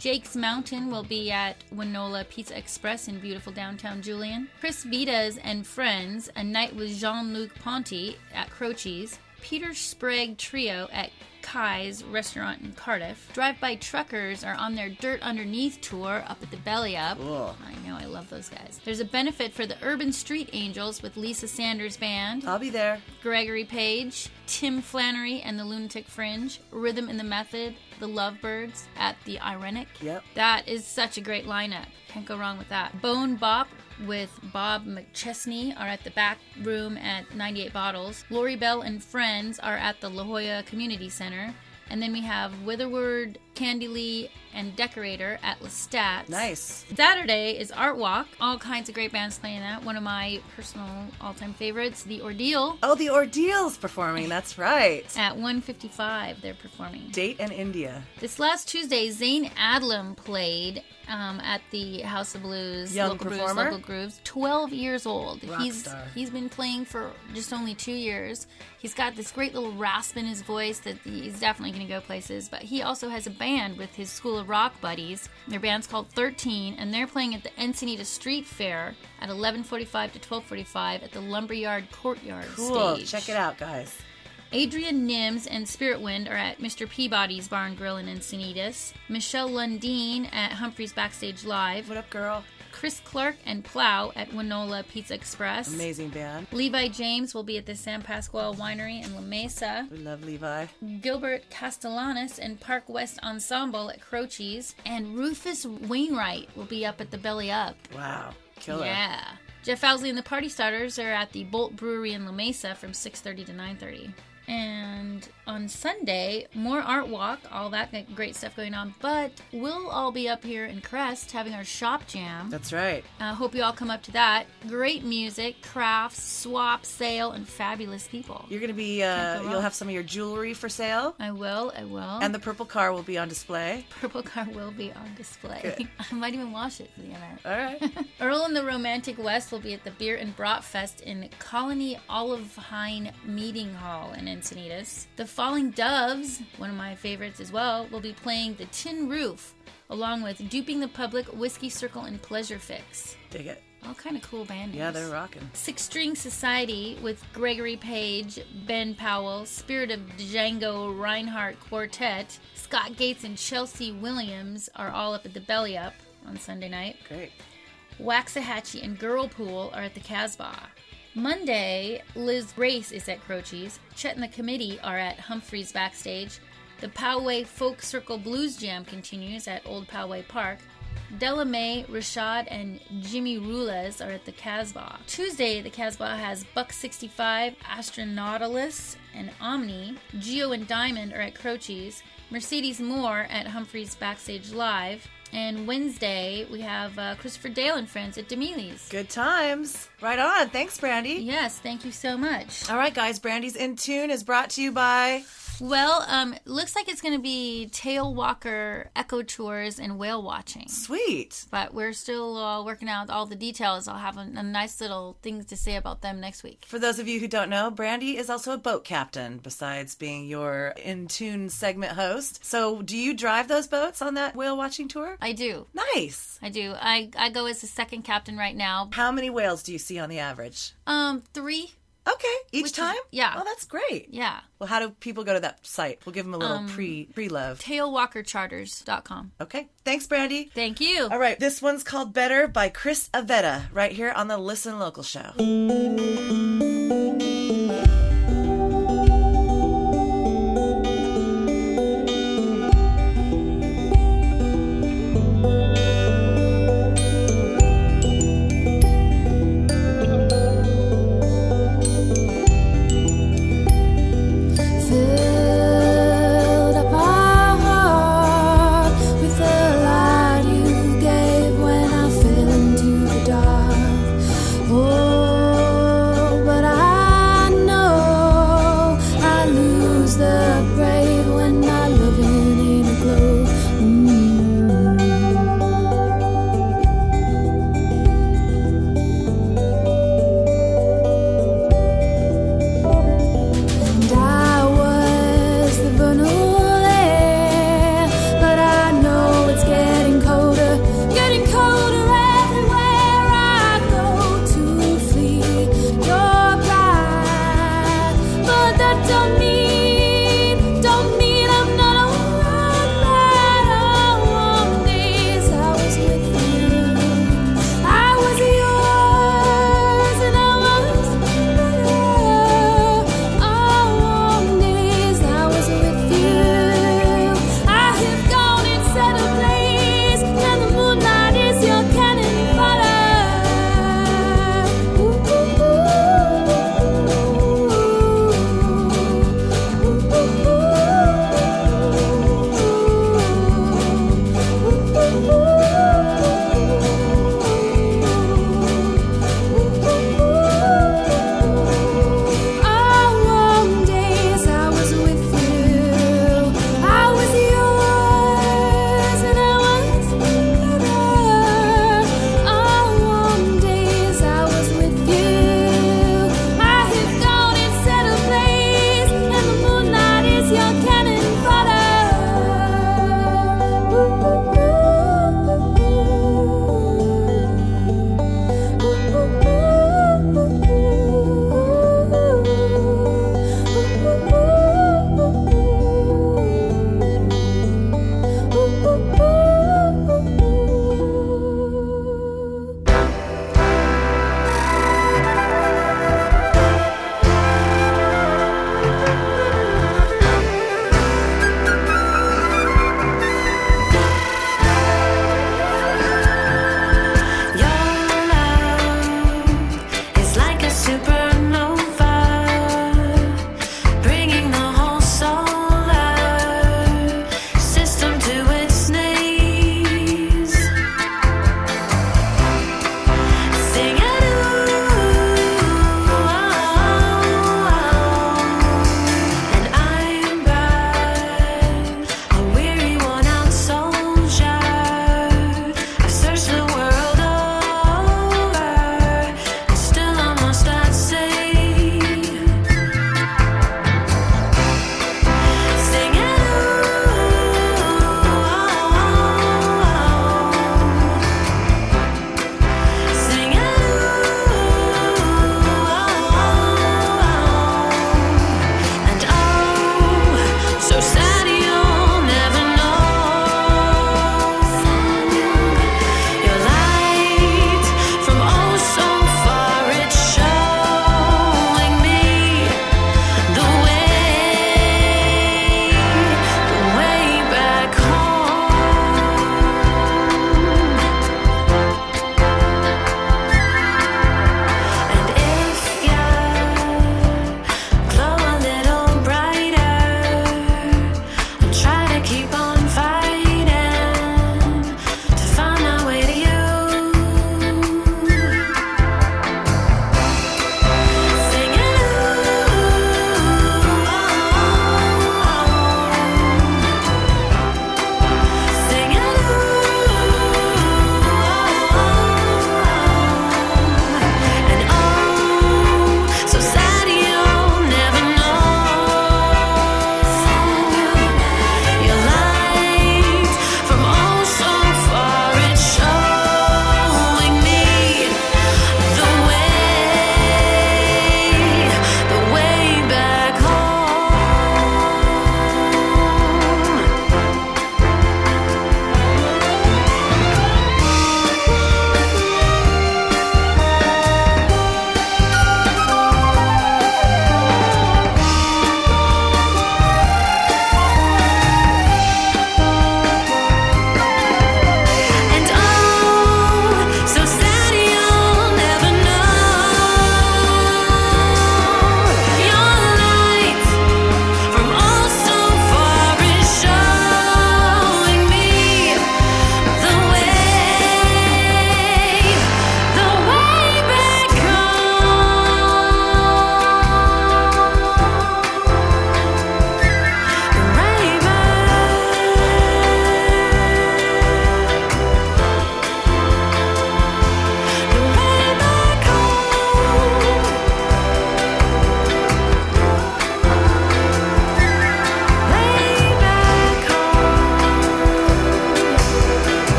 Jake's Mountain will be at Wynola Pizza Express in beautiful downtown Julian. Chris Vitas and Friends, a night with Jean-Luc Ponty at Croce's. Peter Sprague Trio at Ki's Restaurant in Cardiff. Drive-by Truckers are on their Dirt Underneath tour up at the Belly Up. Ugh. I know, I love those guys. There's a benefit for the Urban Street Angels with Lisa Sanders Band. I'll be there. Gregory Page, Tim Flannery and the Lunatic Fringe, Rhythm in the Method, the Lovebirds at the Irenic. Yep. That is such a great lineup. Can't go wrong with that. Bone Bop with Bob McChesney are at the back room at 98 Bottles. Lori Bell and friends are at the La Jolla Community Center. And then we have Witherward Candy Lee and decorator at Lestat. Nice. Saturday is Art Walk. All kinds of great bands playing that. One of my personal all-time favorites, The Ordeal. Oh, the Ordeal's performing. That's right. At 1:55, they're performing. Date and India. This last Tuesday, Zane Adlam played um, at the House of Blues. Young local performer? Blues, local grooves. 12 years old. Rock he's star. he's been playing for just only two years. He's got this great little rasp in his voice that he's definitely going to go places. But he also has a band with his School of Rock buddies. Their band's called 13, and they're playing at the Encinitas Street Fair at 11:45 to 12:45 at the Lumberyard Courtyard Cool. stage. Check it out, guys. Adrian Nims and Spirit Wind are at Mr. Peabody's Barn Grill in Encinitas. Michelle Lundeen at Humphreys Backstage Live. What up, girl? Chris Clark and Plow at Wynola Pizza Express. Amazing band. Levi James will be at the San Pasqual Winery in La Mesa. We love Levi. Gilbert Castellanos and Park West Ensemble at Croce's. And Rufus Wainwright will be up at the Belly Up. Wow. Killer. Yeah. Jeff Owsley and the Party Starters are at the Bolt Brewery in La Mesa from 6.30 to 9.30. And on Sunday, more art walk, all that great stuff going on. But we'll all be up here in Crest having our shop jam. That's right. I hope you all come up to that. Great music, crafts, swap, sale, and fabulous people. You're going to be, uh, go you'll have some of your jewelry for sale. I will, I will. And the purple car will be on display. purple car will be on display. Good. I might even wash it for the event. All right. Earl and the Romantic West will be at the Beer and Brat Fest in Colony Olivenhain Meeting Hall in Encinitas. The Falling Doves, one of my favorites as well, will be playing The Tin Roof, along with Duping the Public, Whiskey Circle, and Pleasure Fix. Dig it. All kind of cool band Yeah, they're rocking. Six String Society with Gregory Page, Ben Powell, Spirit of Django Reinhardt Quartet, Scott Gates, and Chelsea Williams are all up at the Belly Up on Sunday night. Great. Waxahatchee and Girlpool are at the Casbah. Monday, Liz Grace is at Croce's. Chet and the committee are at Humphreys backstage. The Poway Folk Circle Blues Jam continues at Old Poway Park. Della Mae, Rashad, and Jimmy Rules are at the Casbah. Tuesday, the Casbah has Buck 65, Astronautalis, and Omni. Geo and Diamond are at Croce's. Mercedes Moore at Humphreys Backstage Live. And Wednesday, we have uh, Christopher Dale and friends at Demili's. Good times. Right on. Thanks, Brandy. Yes, thank you so much. All right, guys. Brandy's In Tune is brought to you by. Well, um, looks like it's going to be Tail Walker Echo Tours and whale watching. Sweet. But we're still uh, working out all the details. I'll have a, a nice little things to say about them next week. For those of you who don't know, Brandy is also a boat captain, besides being your In Tune segment host. So, do you drive those boats on that whale watching tour? I do. Nice. I do. I, I go as the second captain right now. How many whales do you see on the average? Um, three. Okay, each Which is- time? yeah. Oh, that's great. Yeah. Well, how do people go to that site? We'll give them a little Um, pre pre love. Tailwalkercharters.com. Okay. Thanks, Brandy. Thank you. All right, this one's called Better by Chris Avetta, right here on the Listen Local show.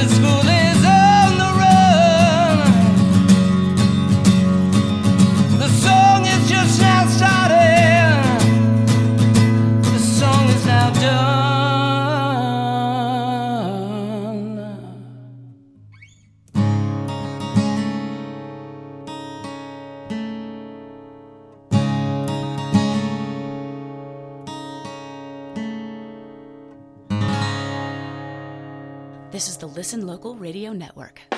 And this This is the Listen Local Radio Network.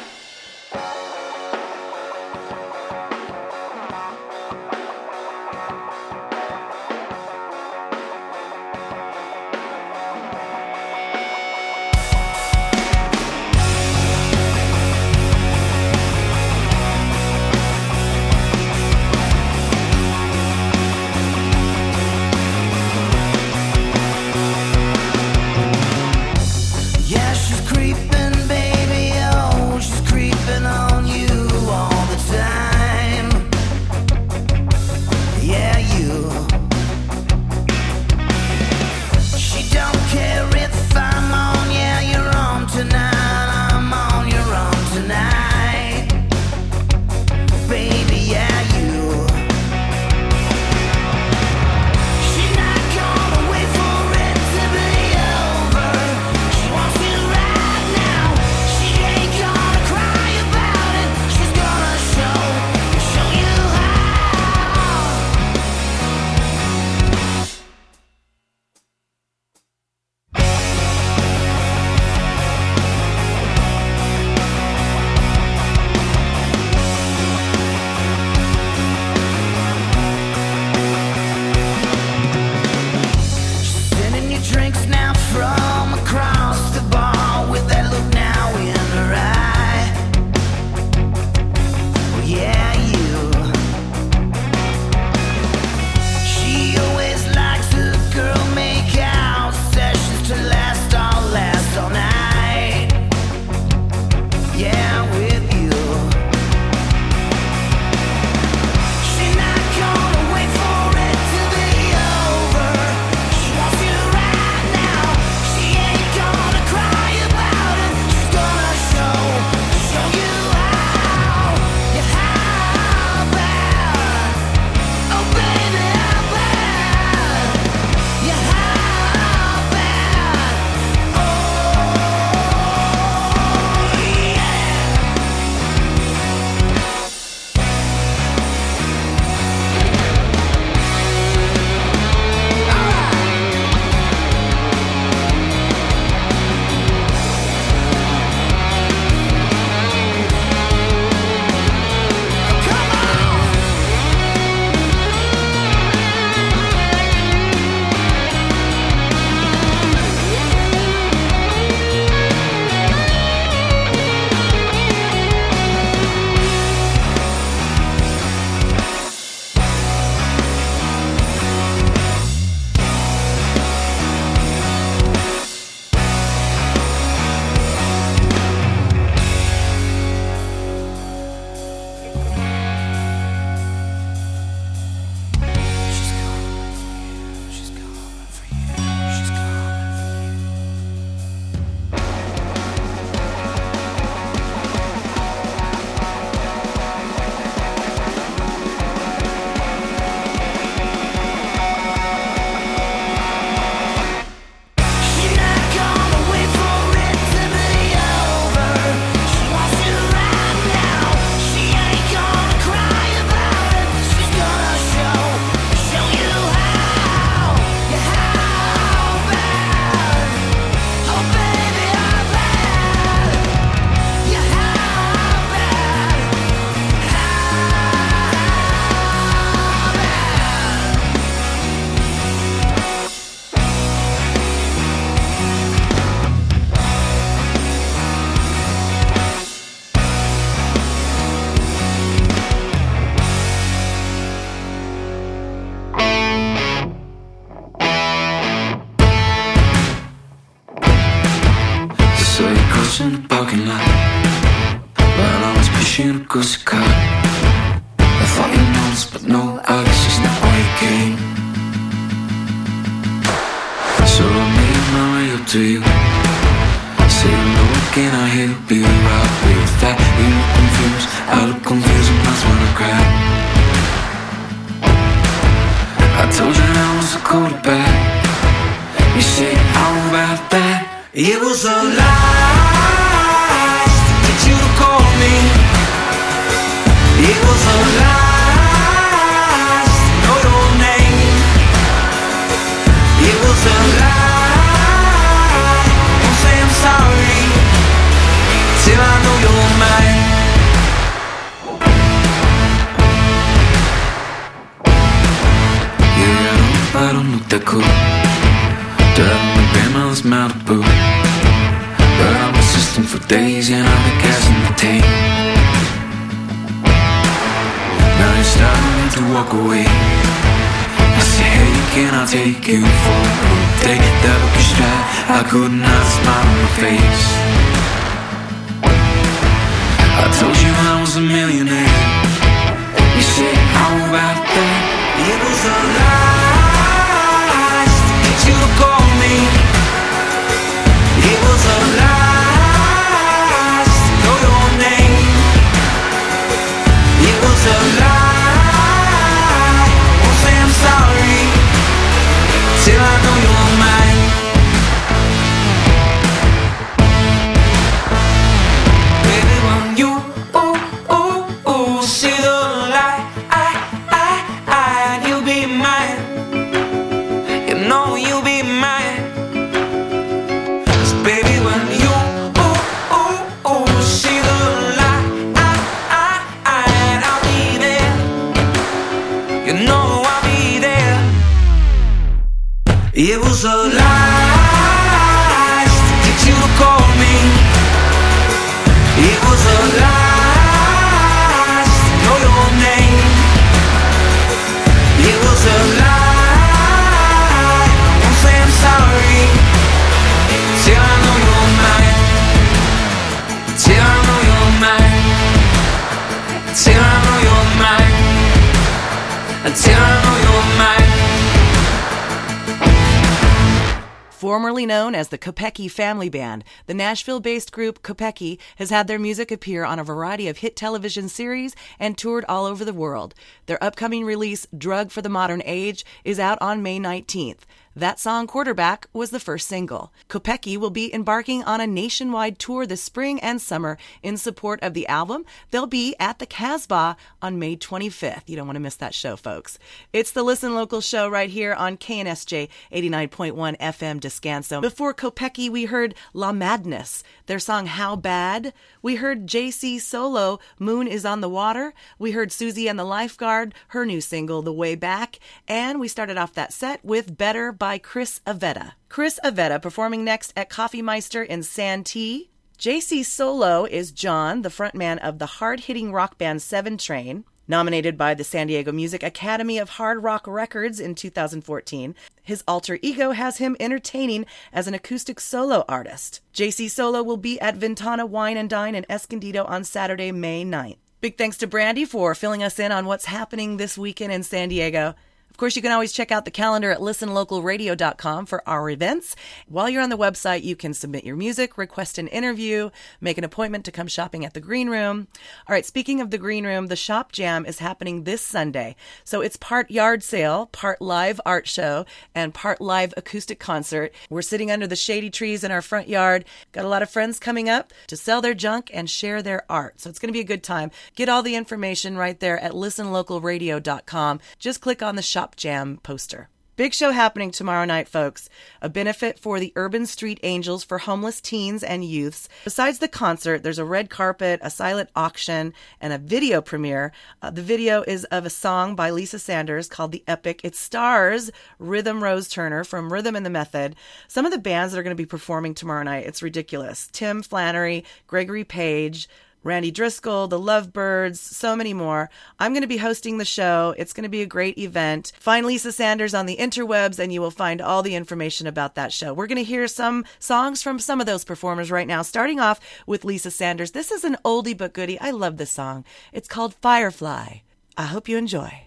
Known as the Kopecky Family Band, the Nashville based group Kopecky has had their music appear on a variety of hit television series and toured all over the world. Their upcoming release, Drug for the Modern Age, is out on May 19th. That song, Quarterback, was the first single. Kopecky will be embarking on a nationwide tour this spring and summer in support of the album. They'll be at the Casbah on May 25th. You don't want to miss that show, folks. It's the Listen Local show right here on KNSJ 89.1 FM Descanso. Before Kopecky, we heard La Madness, their song How Bad. We heard JC Solo, Moon is on the Water. We heard Susie and the Lifeguard, her new single, The Way Back. And we started off that set with Better by Chris Avetta. Chris Avetta performing next at Coffee Meister in Santee. JC Solo is John, the frontman of the hard hitting rock band Seven Train. Nominated by the San Diego Music Academy of Hard Rock Records in 2014, his alter ego has him entertaining as an acoustic solo artist. JC Solo will be at Ventana Wine and Dine in Escondido on Saturday, May 9th. Big thanks to Brandy for filling us in on what's happening this weekend in San Diego. Course, you can always check out the calendar at listenlocalradio.com for our events. While you're on the website, you can submit your music, request an interview, make an appointment to come shopping at the Green Room. All right, speaking of the Green Room, the Shop Jam is happening this Sunday. So it's part yard sale, part live art show, and part live acoustic concert. We're sitting under the shady trees in our front yard. Got a lot of friends coming up to sell their junk and share their art. So it's going to be a good time. Get all the information right there at listenlocalradio.com. Just click on the Shop Jam poster. Big show happening tomorrow night, folks. A benefit for the Urban Street Angels for homeless teens and youths. Besides the concert, there's a red carpet, a silent auction, and a video premiere. Uh, the video is of a song by Lisa Sanders called The Epic. It stars Rhythm Rose Turner from Rhythm and the Method. Some of the bands that are going to be performing tomorrow night, it's ridiculous. Tim Flannery, Gregory Page, Randy Driscoll, the Lovebirds, so many more. I'm going to be hosting the show. It's going to be a great event. Find Lisa Sanders on the interwebs and you will find all the information about that show. We're going to hear some songs from some of those performers right now, starting off with Lisa Sanders. This is an oldie but goodie. I love this song. It's called Firefly. I hope you enjoy.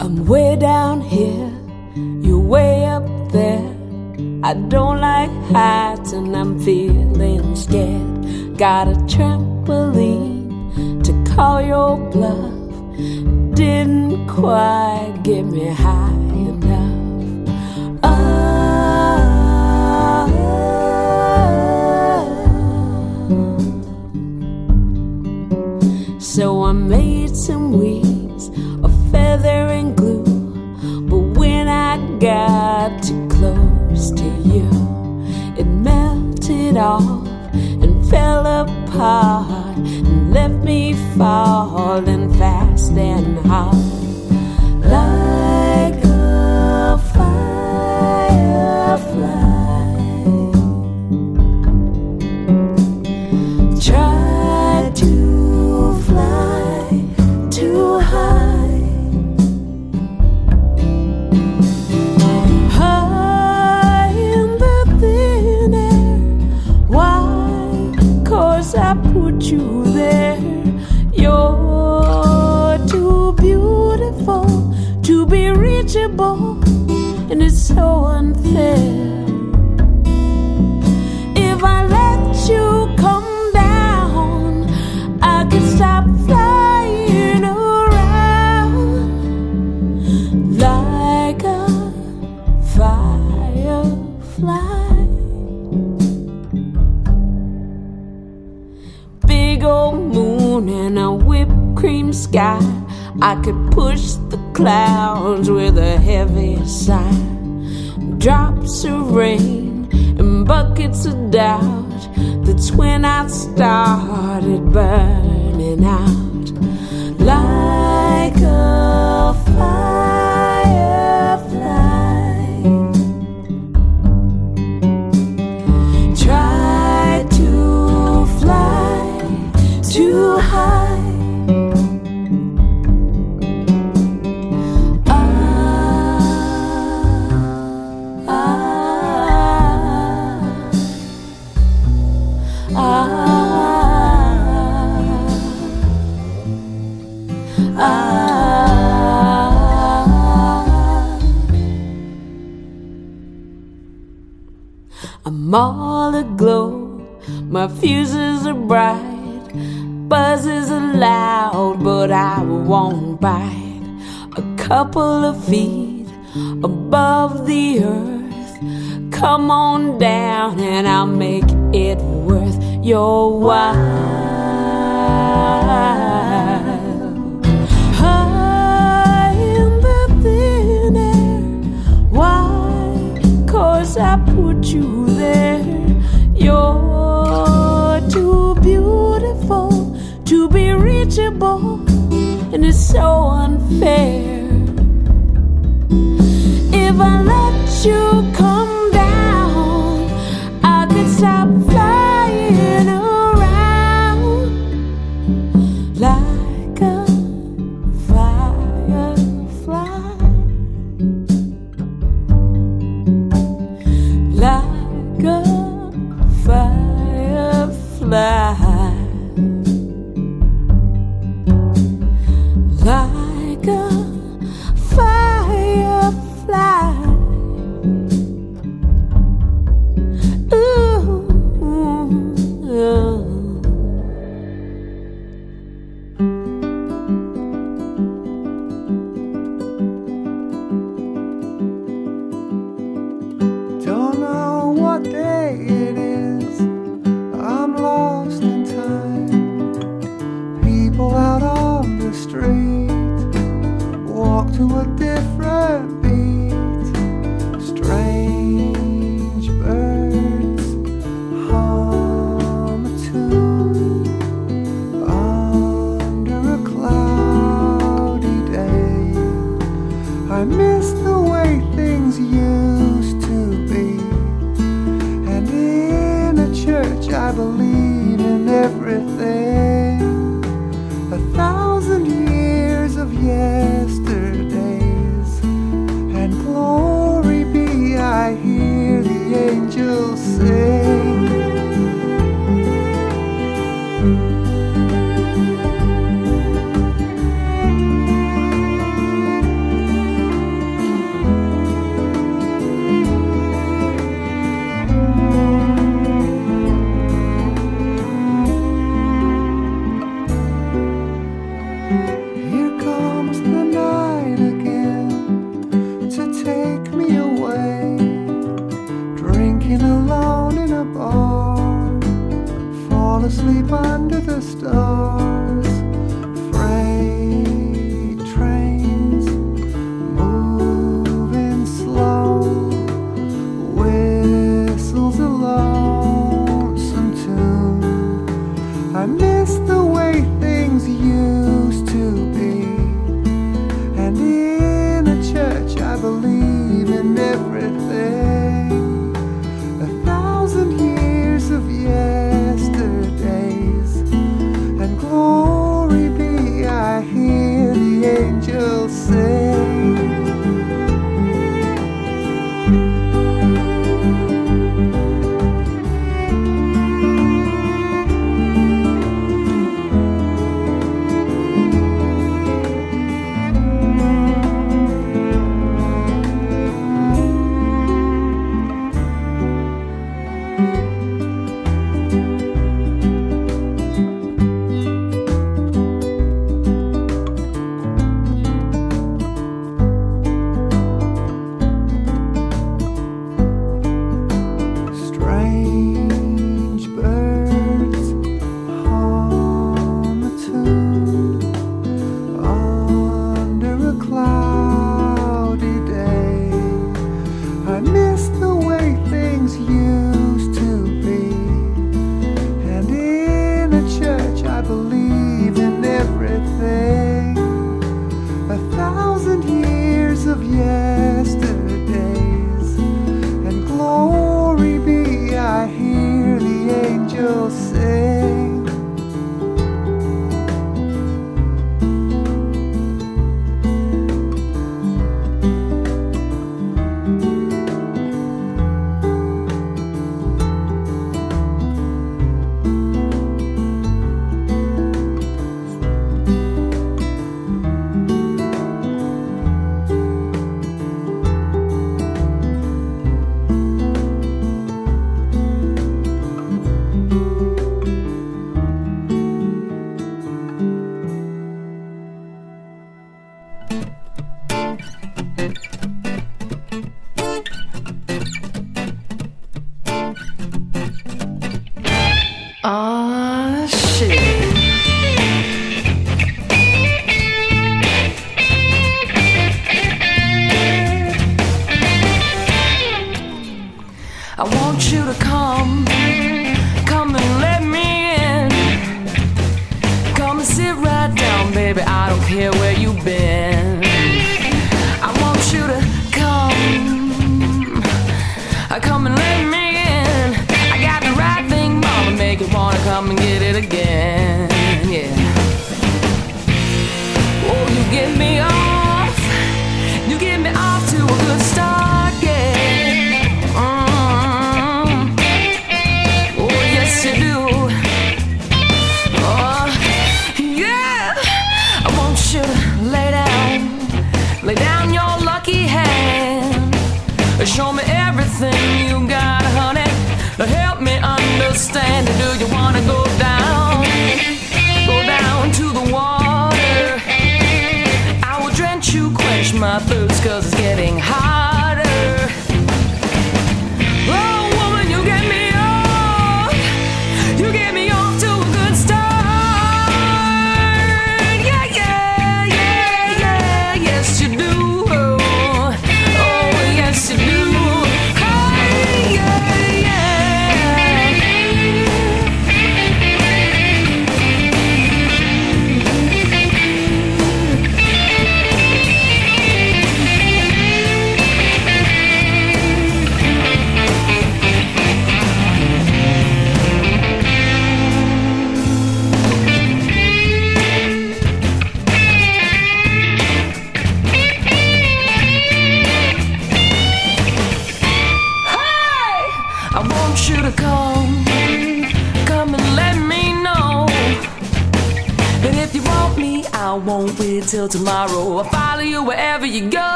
I'm way down here, I don't like heights and I'm feeling scared. Got a trampoline to call your bluff. Didn't quite get me high enough. Ah. So I made some wings of feather and glue. But when I got too close to you, it melted off and fell apart and left me falling fast and hard. Like You there. You're too beautiful to be reachable, and it's so unfair. I could push the clouds with a heavy sigh. Drops of rain and buckets of doubt. That's when I started burning out like a firefly. My fuses are bright, buzzes are loud, but I won't bite. A couple of feet above the earth, come on down and I'll make it worth your while. I put you there. Beautiful to be reachable, and it's so unfair. If I let you come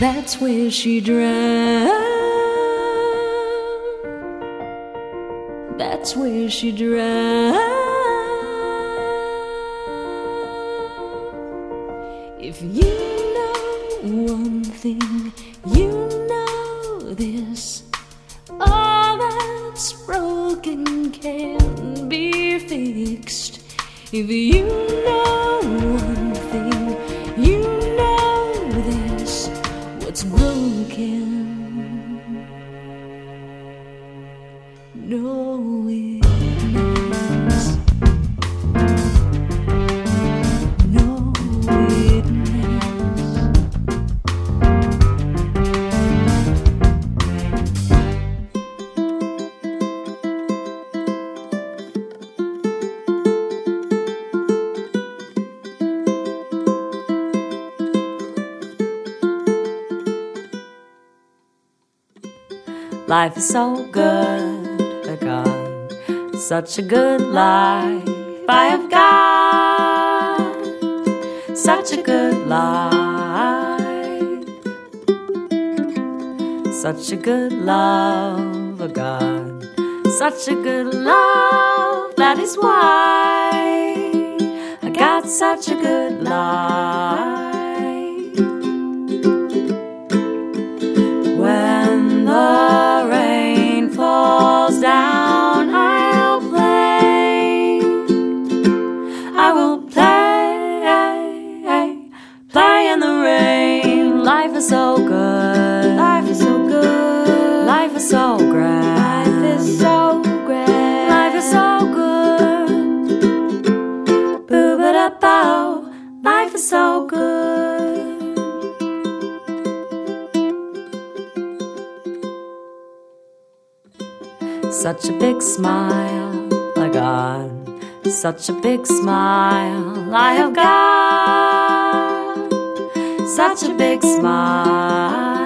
That's where she drowned. That's where she drowned. If you know one thing, you know this. All that's broken can be fixed. If you Life is so good, oh God, such a good life I have got, such a good life, such a good love, oh God, such a good love. That is why I got such a good life. Such a big smile, I have got. Such a big smile.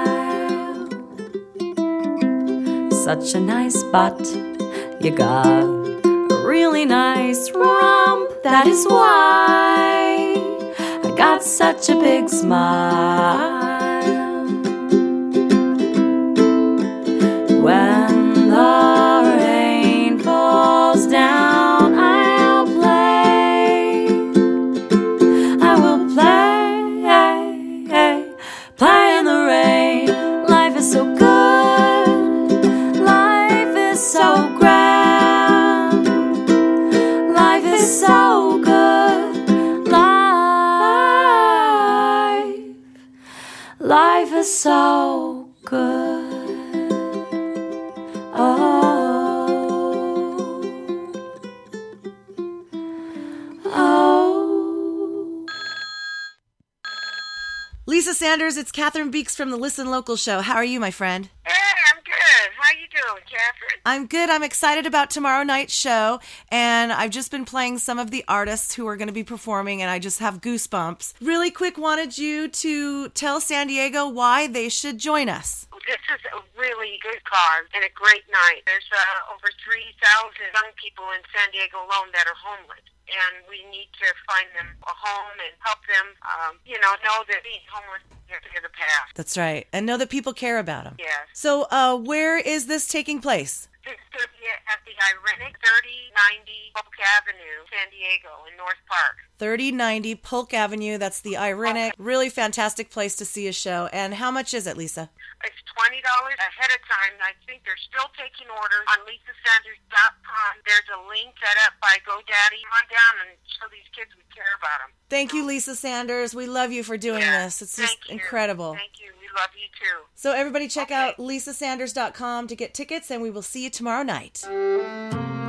Such a nice butt, you got. A really nice rump, that is why I got such a big smile. Sanders, it's Cathryn Beeks from the Listen Local Show. How are you, my friend? Hey, I'm good. How are you doing, Cathryn? I'm good. I'm excited about tomorrow night's show, and I've just been playing some of the artists who are going to be performing, and I just have goosebumps. Really quick, wanted you to tell San Diego why they should join us. This is a really good cause and a great night. There's uh, over 3,000 young people in San Diego alone that are homeless. And we need to find them a home and help them, um, you know, know that being homeless is the past. That's right, and know that people care about them. Yes. So, uh, where is this taking place? It's going to be at the Irenic 3090 Polk Avenue, San Diego, in North Park. 3090 Polk Avenue. That's the Irenic. Really fantastic place to see a show. And how much is it, Lisa? It's twenty dollars ahead of time. I think they're still taking orders on LisaSanders.com. There's a link set up by GoDaddy. Come on down and show these kids we care about them. Thank you, Lisa Sanders. We love you for doing this. It's just Thank incredible. Thank you. We love you too. So, everybody, check out lisasanders.com to get tickets, and we will see you tomorrow night. I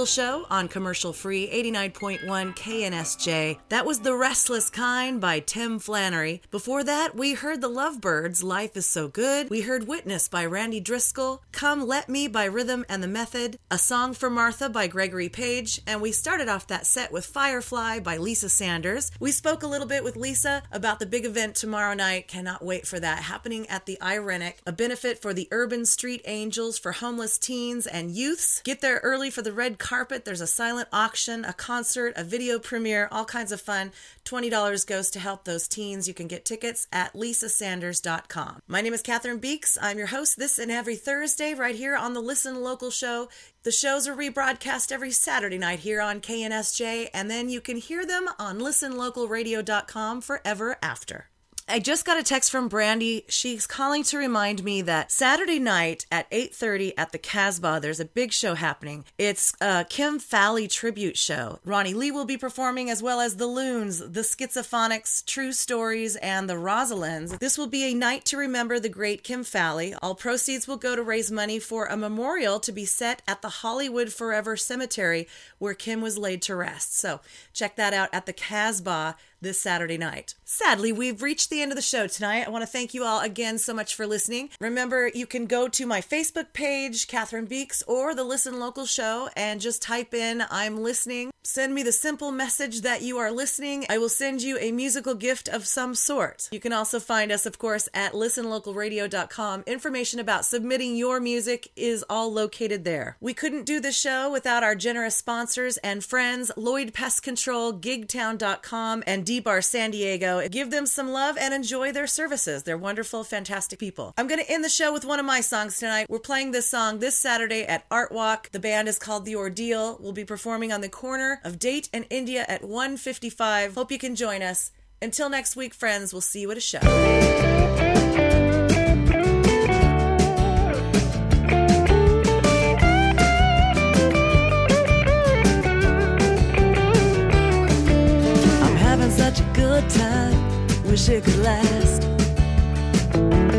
Local show on commercial free 89.1 KNSJ. That was The Restless Kind by Tim Flannery. Before that, we heard The Lovebirds, Life is So Good. We heard Witness by Randy Driscoll, Come Let Me by Rhythm and the Method, A Song for Martha by Gregory Page, and we started off that set with Firefly by Lisa Sanders. We spoke a little bit with Lisa about the big event tomorrow night. Cannot wait for that. Happening at the Irenic, a benefit for the Urban Street Angels for homeless teens and youths. Get there early for the red carpet. There's a silent auction, a concert, a video premiere, all kinds of fun. $20 goes to help those teens. You can get tickets at lisasanders.com. My name is Cathryn Beeks. I'm your host this and every Thursday right here on the Listen Local show. The shows are rebroadcast every Saturday night here on KNSJ, and then you can hear them on listenlocalradio.com forever after. I just got a text from Brandy. She's calling to remind me that Saturday night at 8:30 at the Casbah, there's a big show happening. It's a Kim Fowley tribute show. Ronnie Lee will be performing as well as the Loons, the Schizophonics, True Stories, and the Rosalinds. This will be a night to remember the great Kim Fowley. All proceeds will go to raise money for a memorial to be set at the Hollywood Forever Cemetery where Kim was laid to rest. So, check that out at the Casbah this Saturday night. Sadly, we've reached the end of the show tonight. I want to thank you all again so much for listening. Remember, you can go to my Facebook page, Cathryn Beeks, or the Listen Local Show, and just type in I'm listening. Send me the simple message that you are listening. I will send you a musical gift of some sort. You can also find us, of course, at listenlocalradio.com. Information about submitting your music is all located there. We couldn't do the show without our generous sponsors and friends, Lloyd Pest Control, gigtown.com, and D-Bar San Diego. Give them some love and enjoy their services. They're wonderful, fantastic people. I'm going to end the show with one of my songs tonight. We're playing this song this Saturday at Art Walk. The band is called The Ordeal. We'll be performing on the corner of Date and India at 155. Hope you can join us. Until next week, friends, we'll see you at a show. Wish it could last.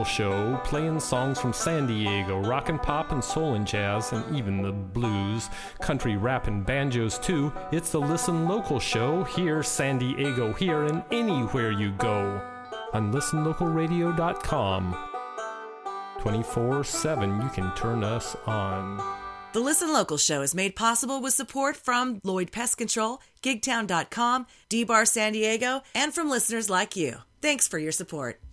Local Show, playing songs from San Diego, rock and pop and soul and jazz, and even the blues, country, rap, and banjos too. It's the Listen Local Show, here, San Diego, here, and anywhere you go. On listenlocalradio.com. 24 7, you can turn us on. The Listen Local show is made possible with support from Lloyd Pest Control, Gigtown.com, D Bar San Diego, and from listeners like you. Thanks for your support.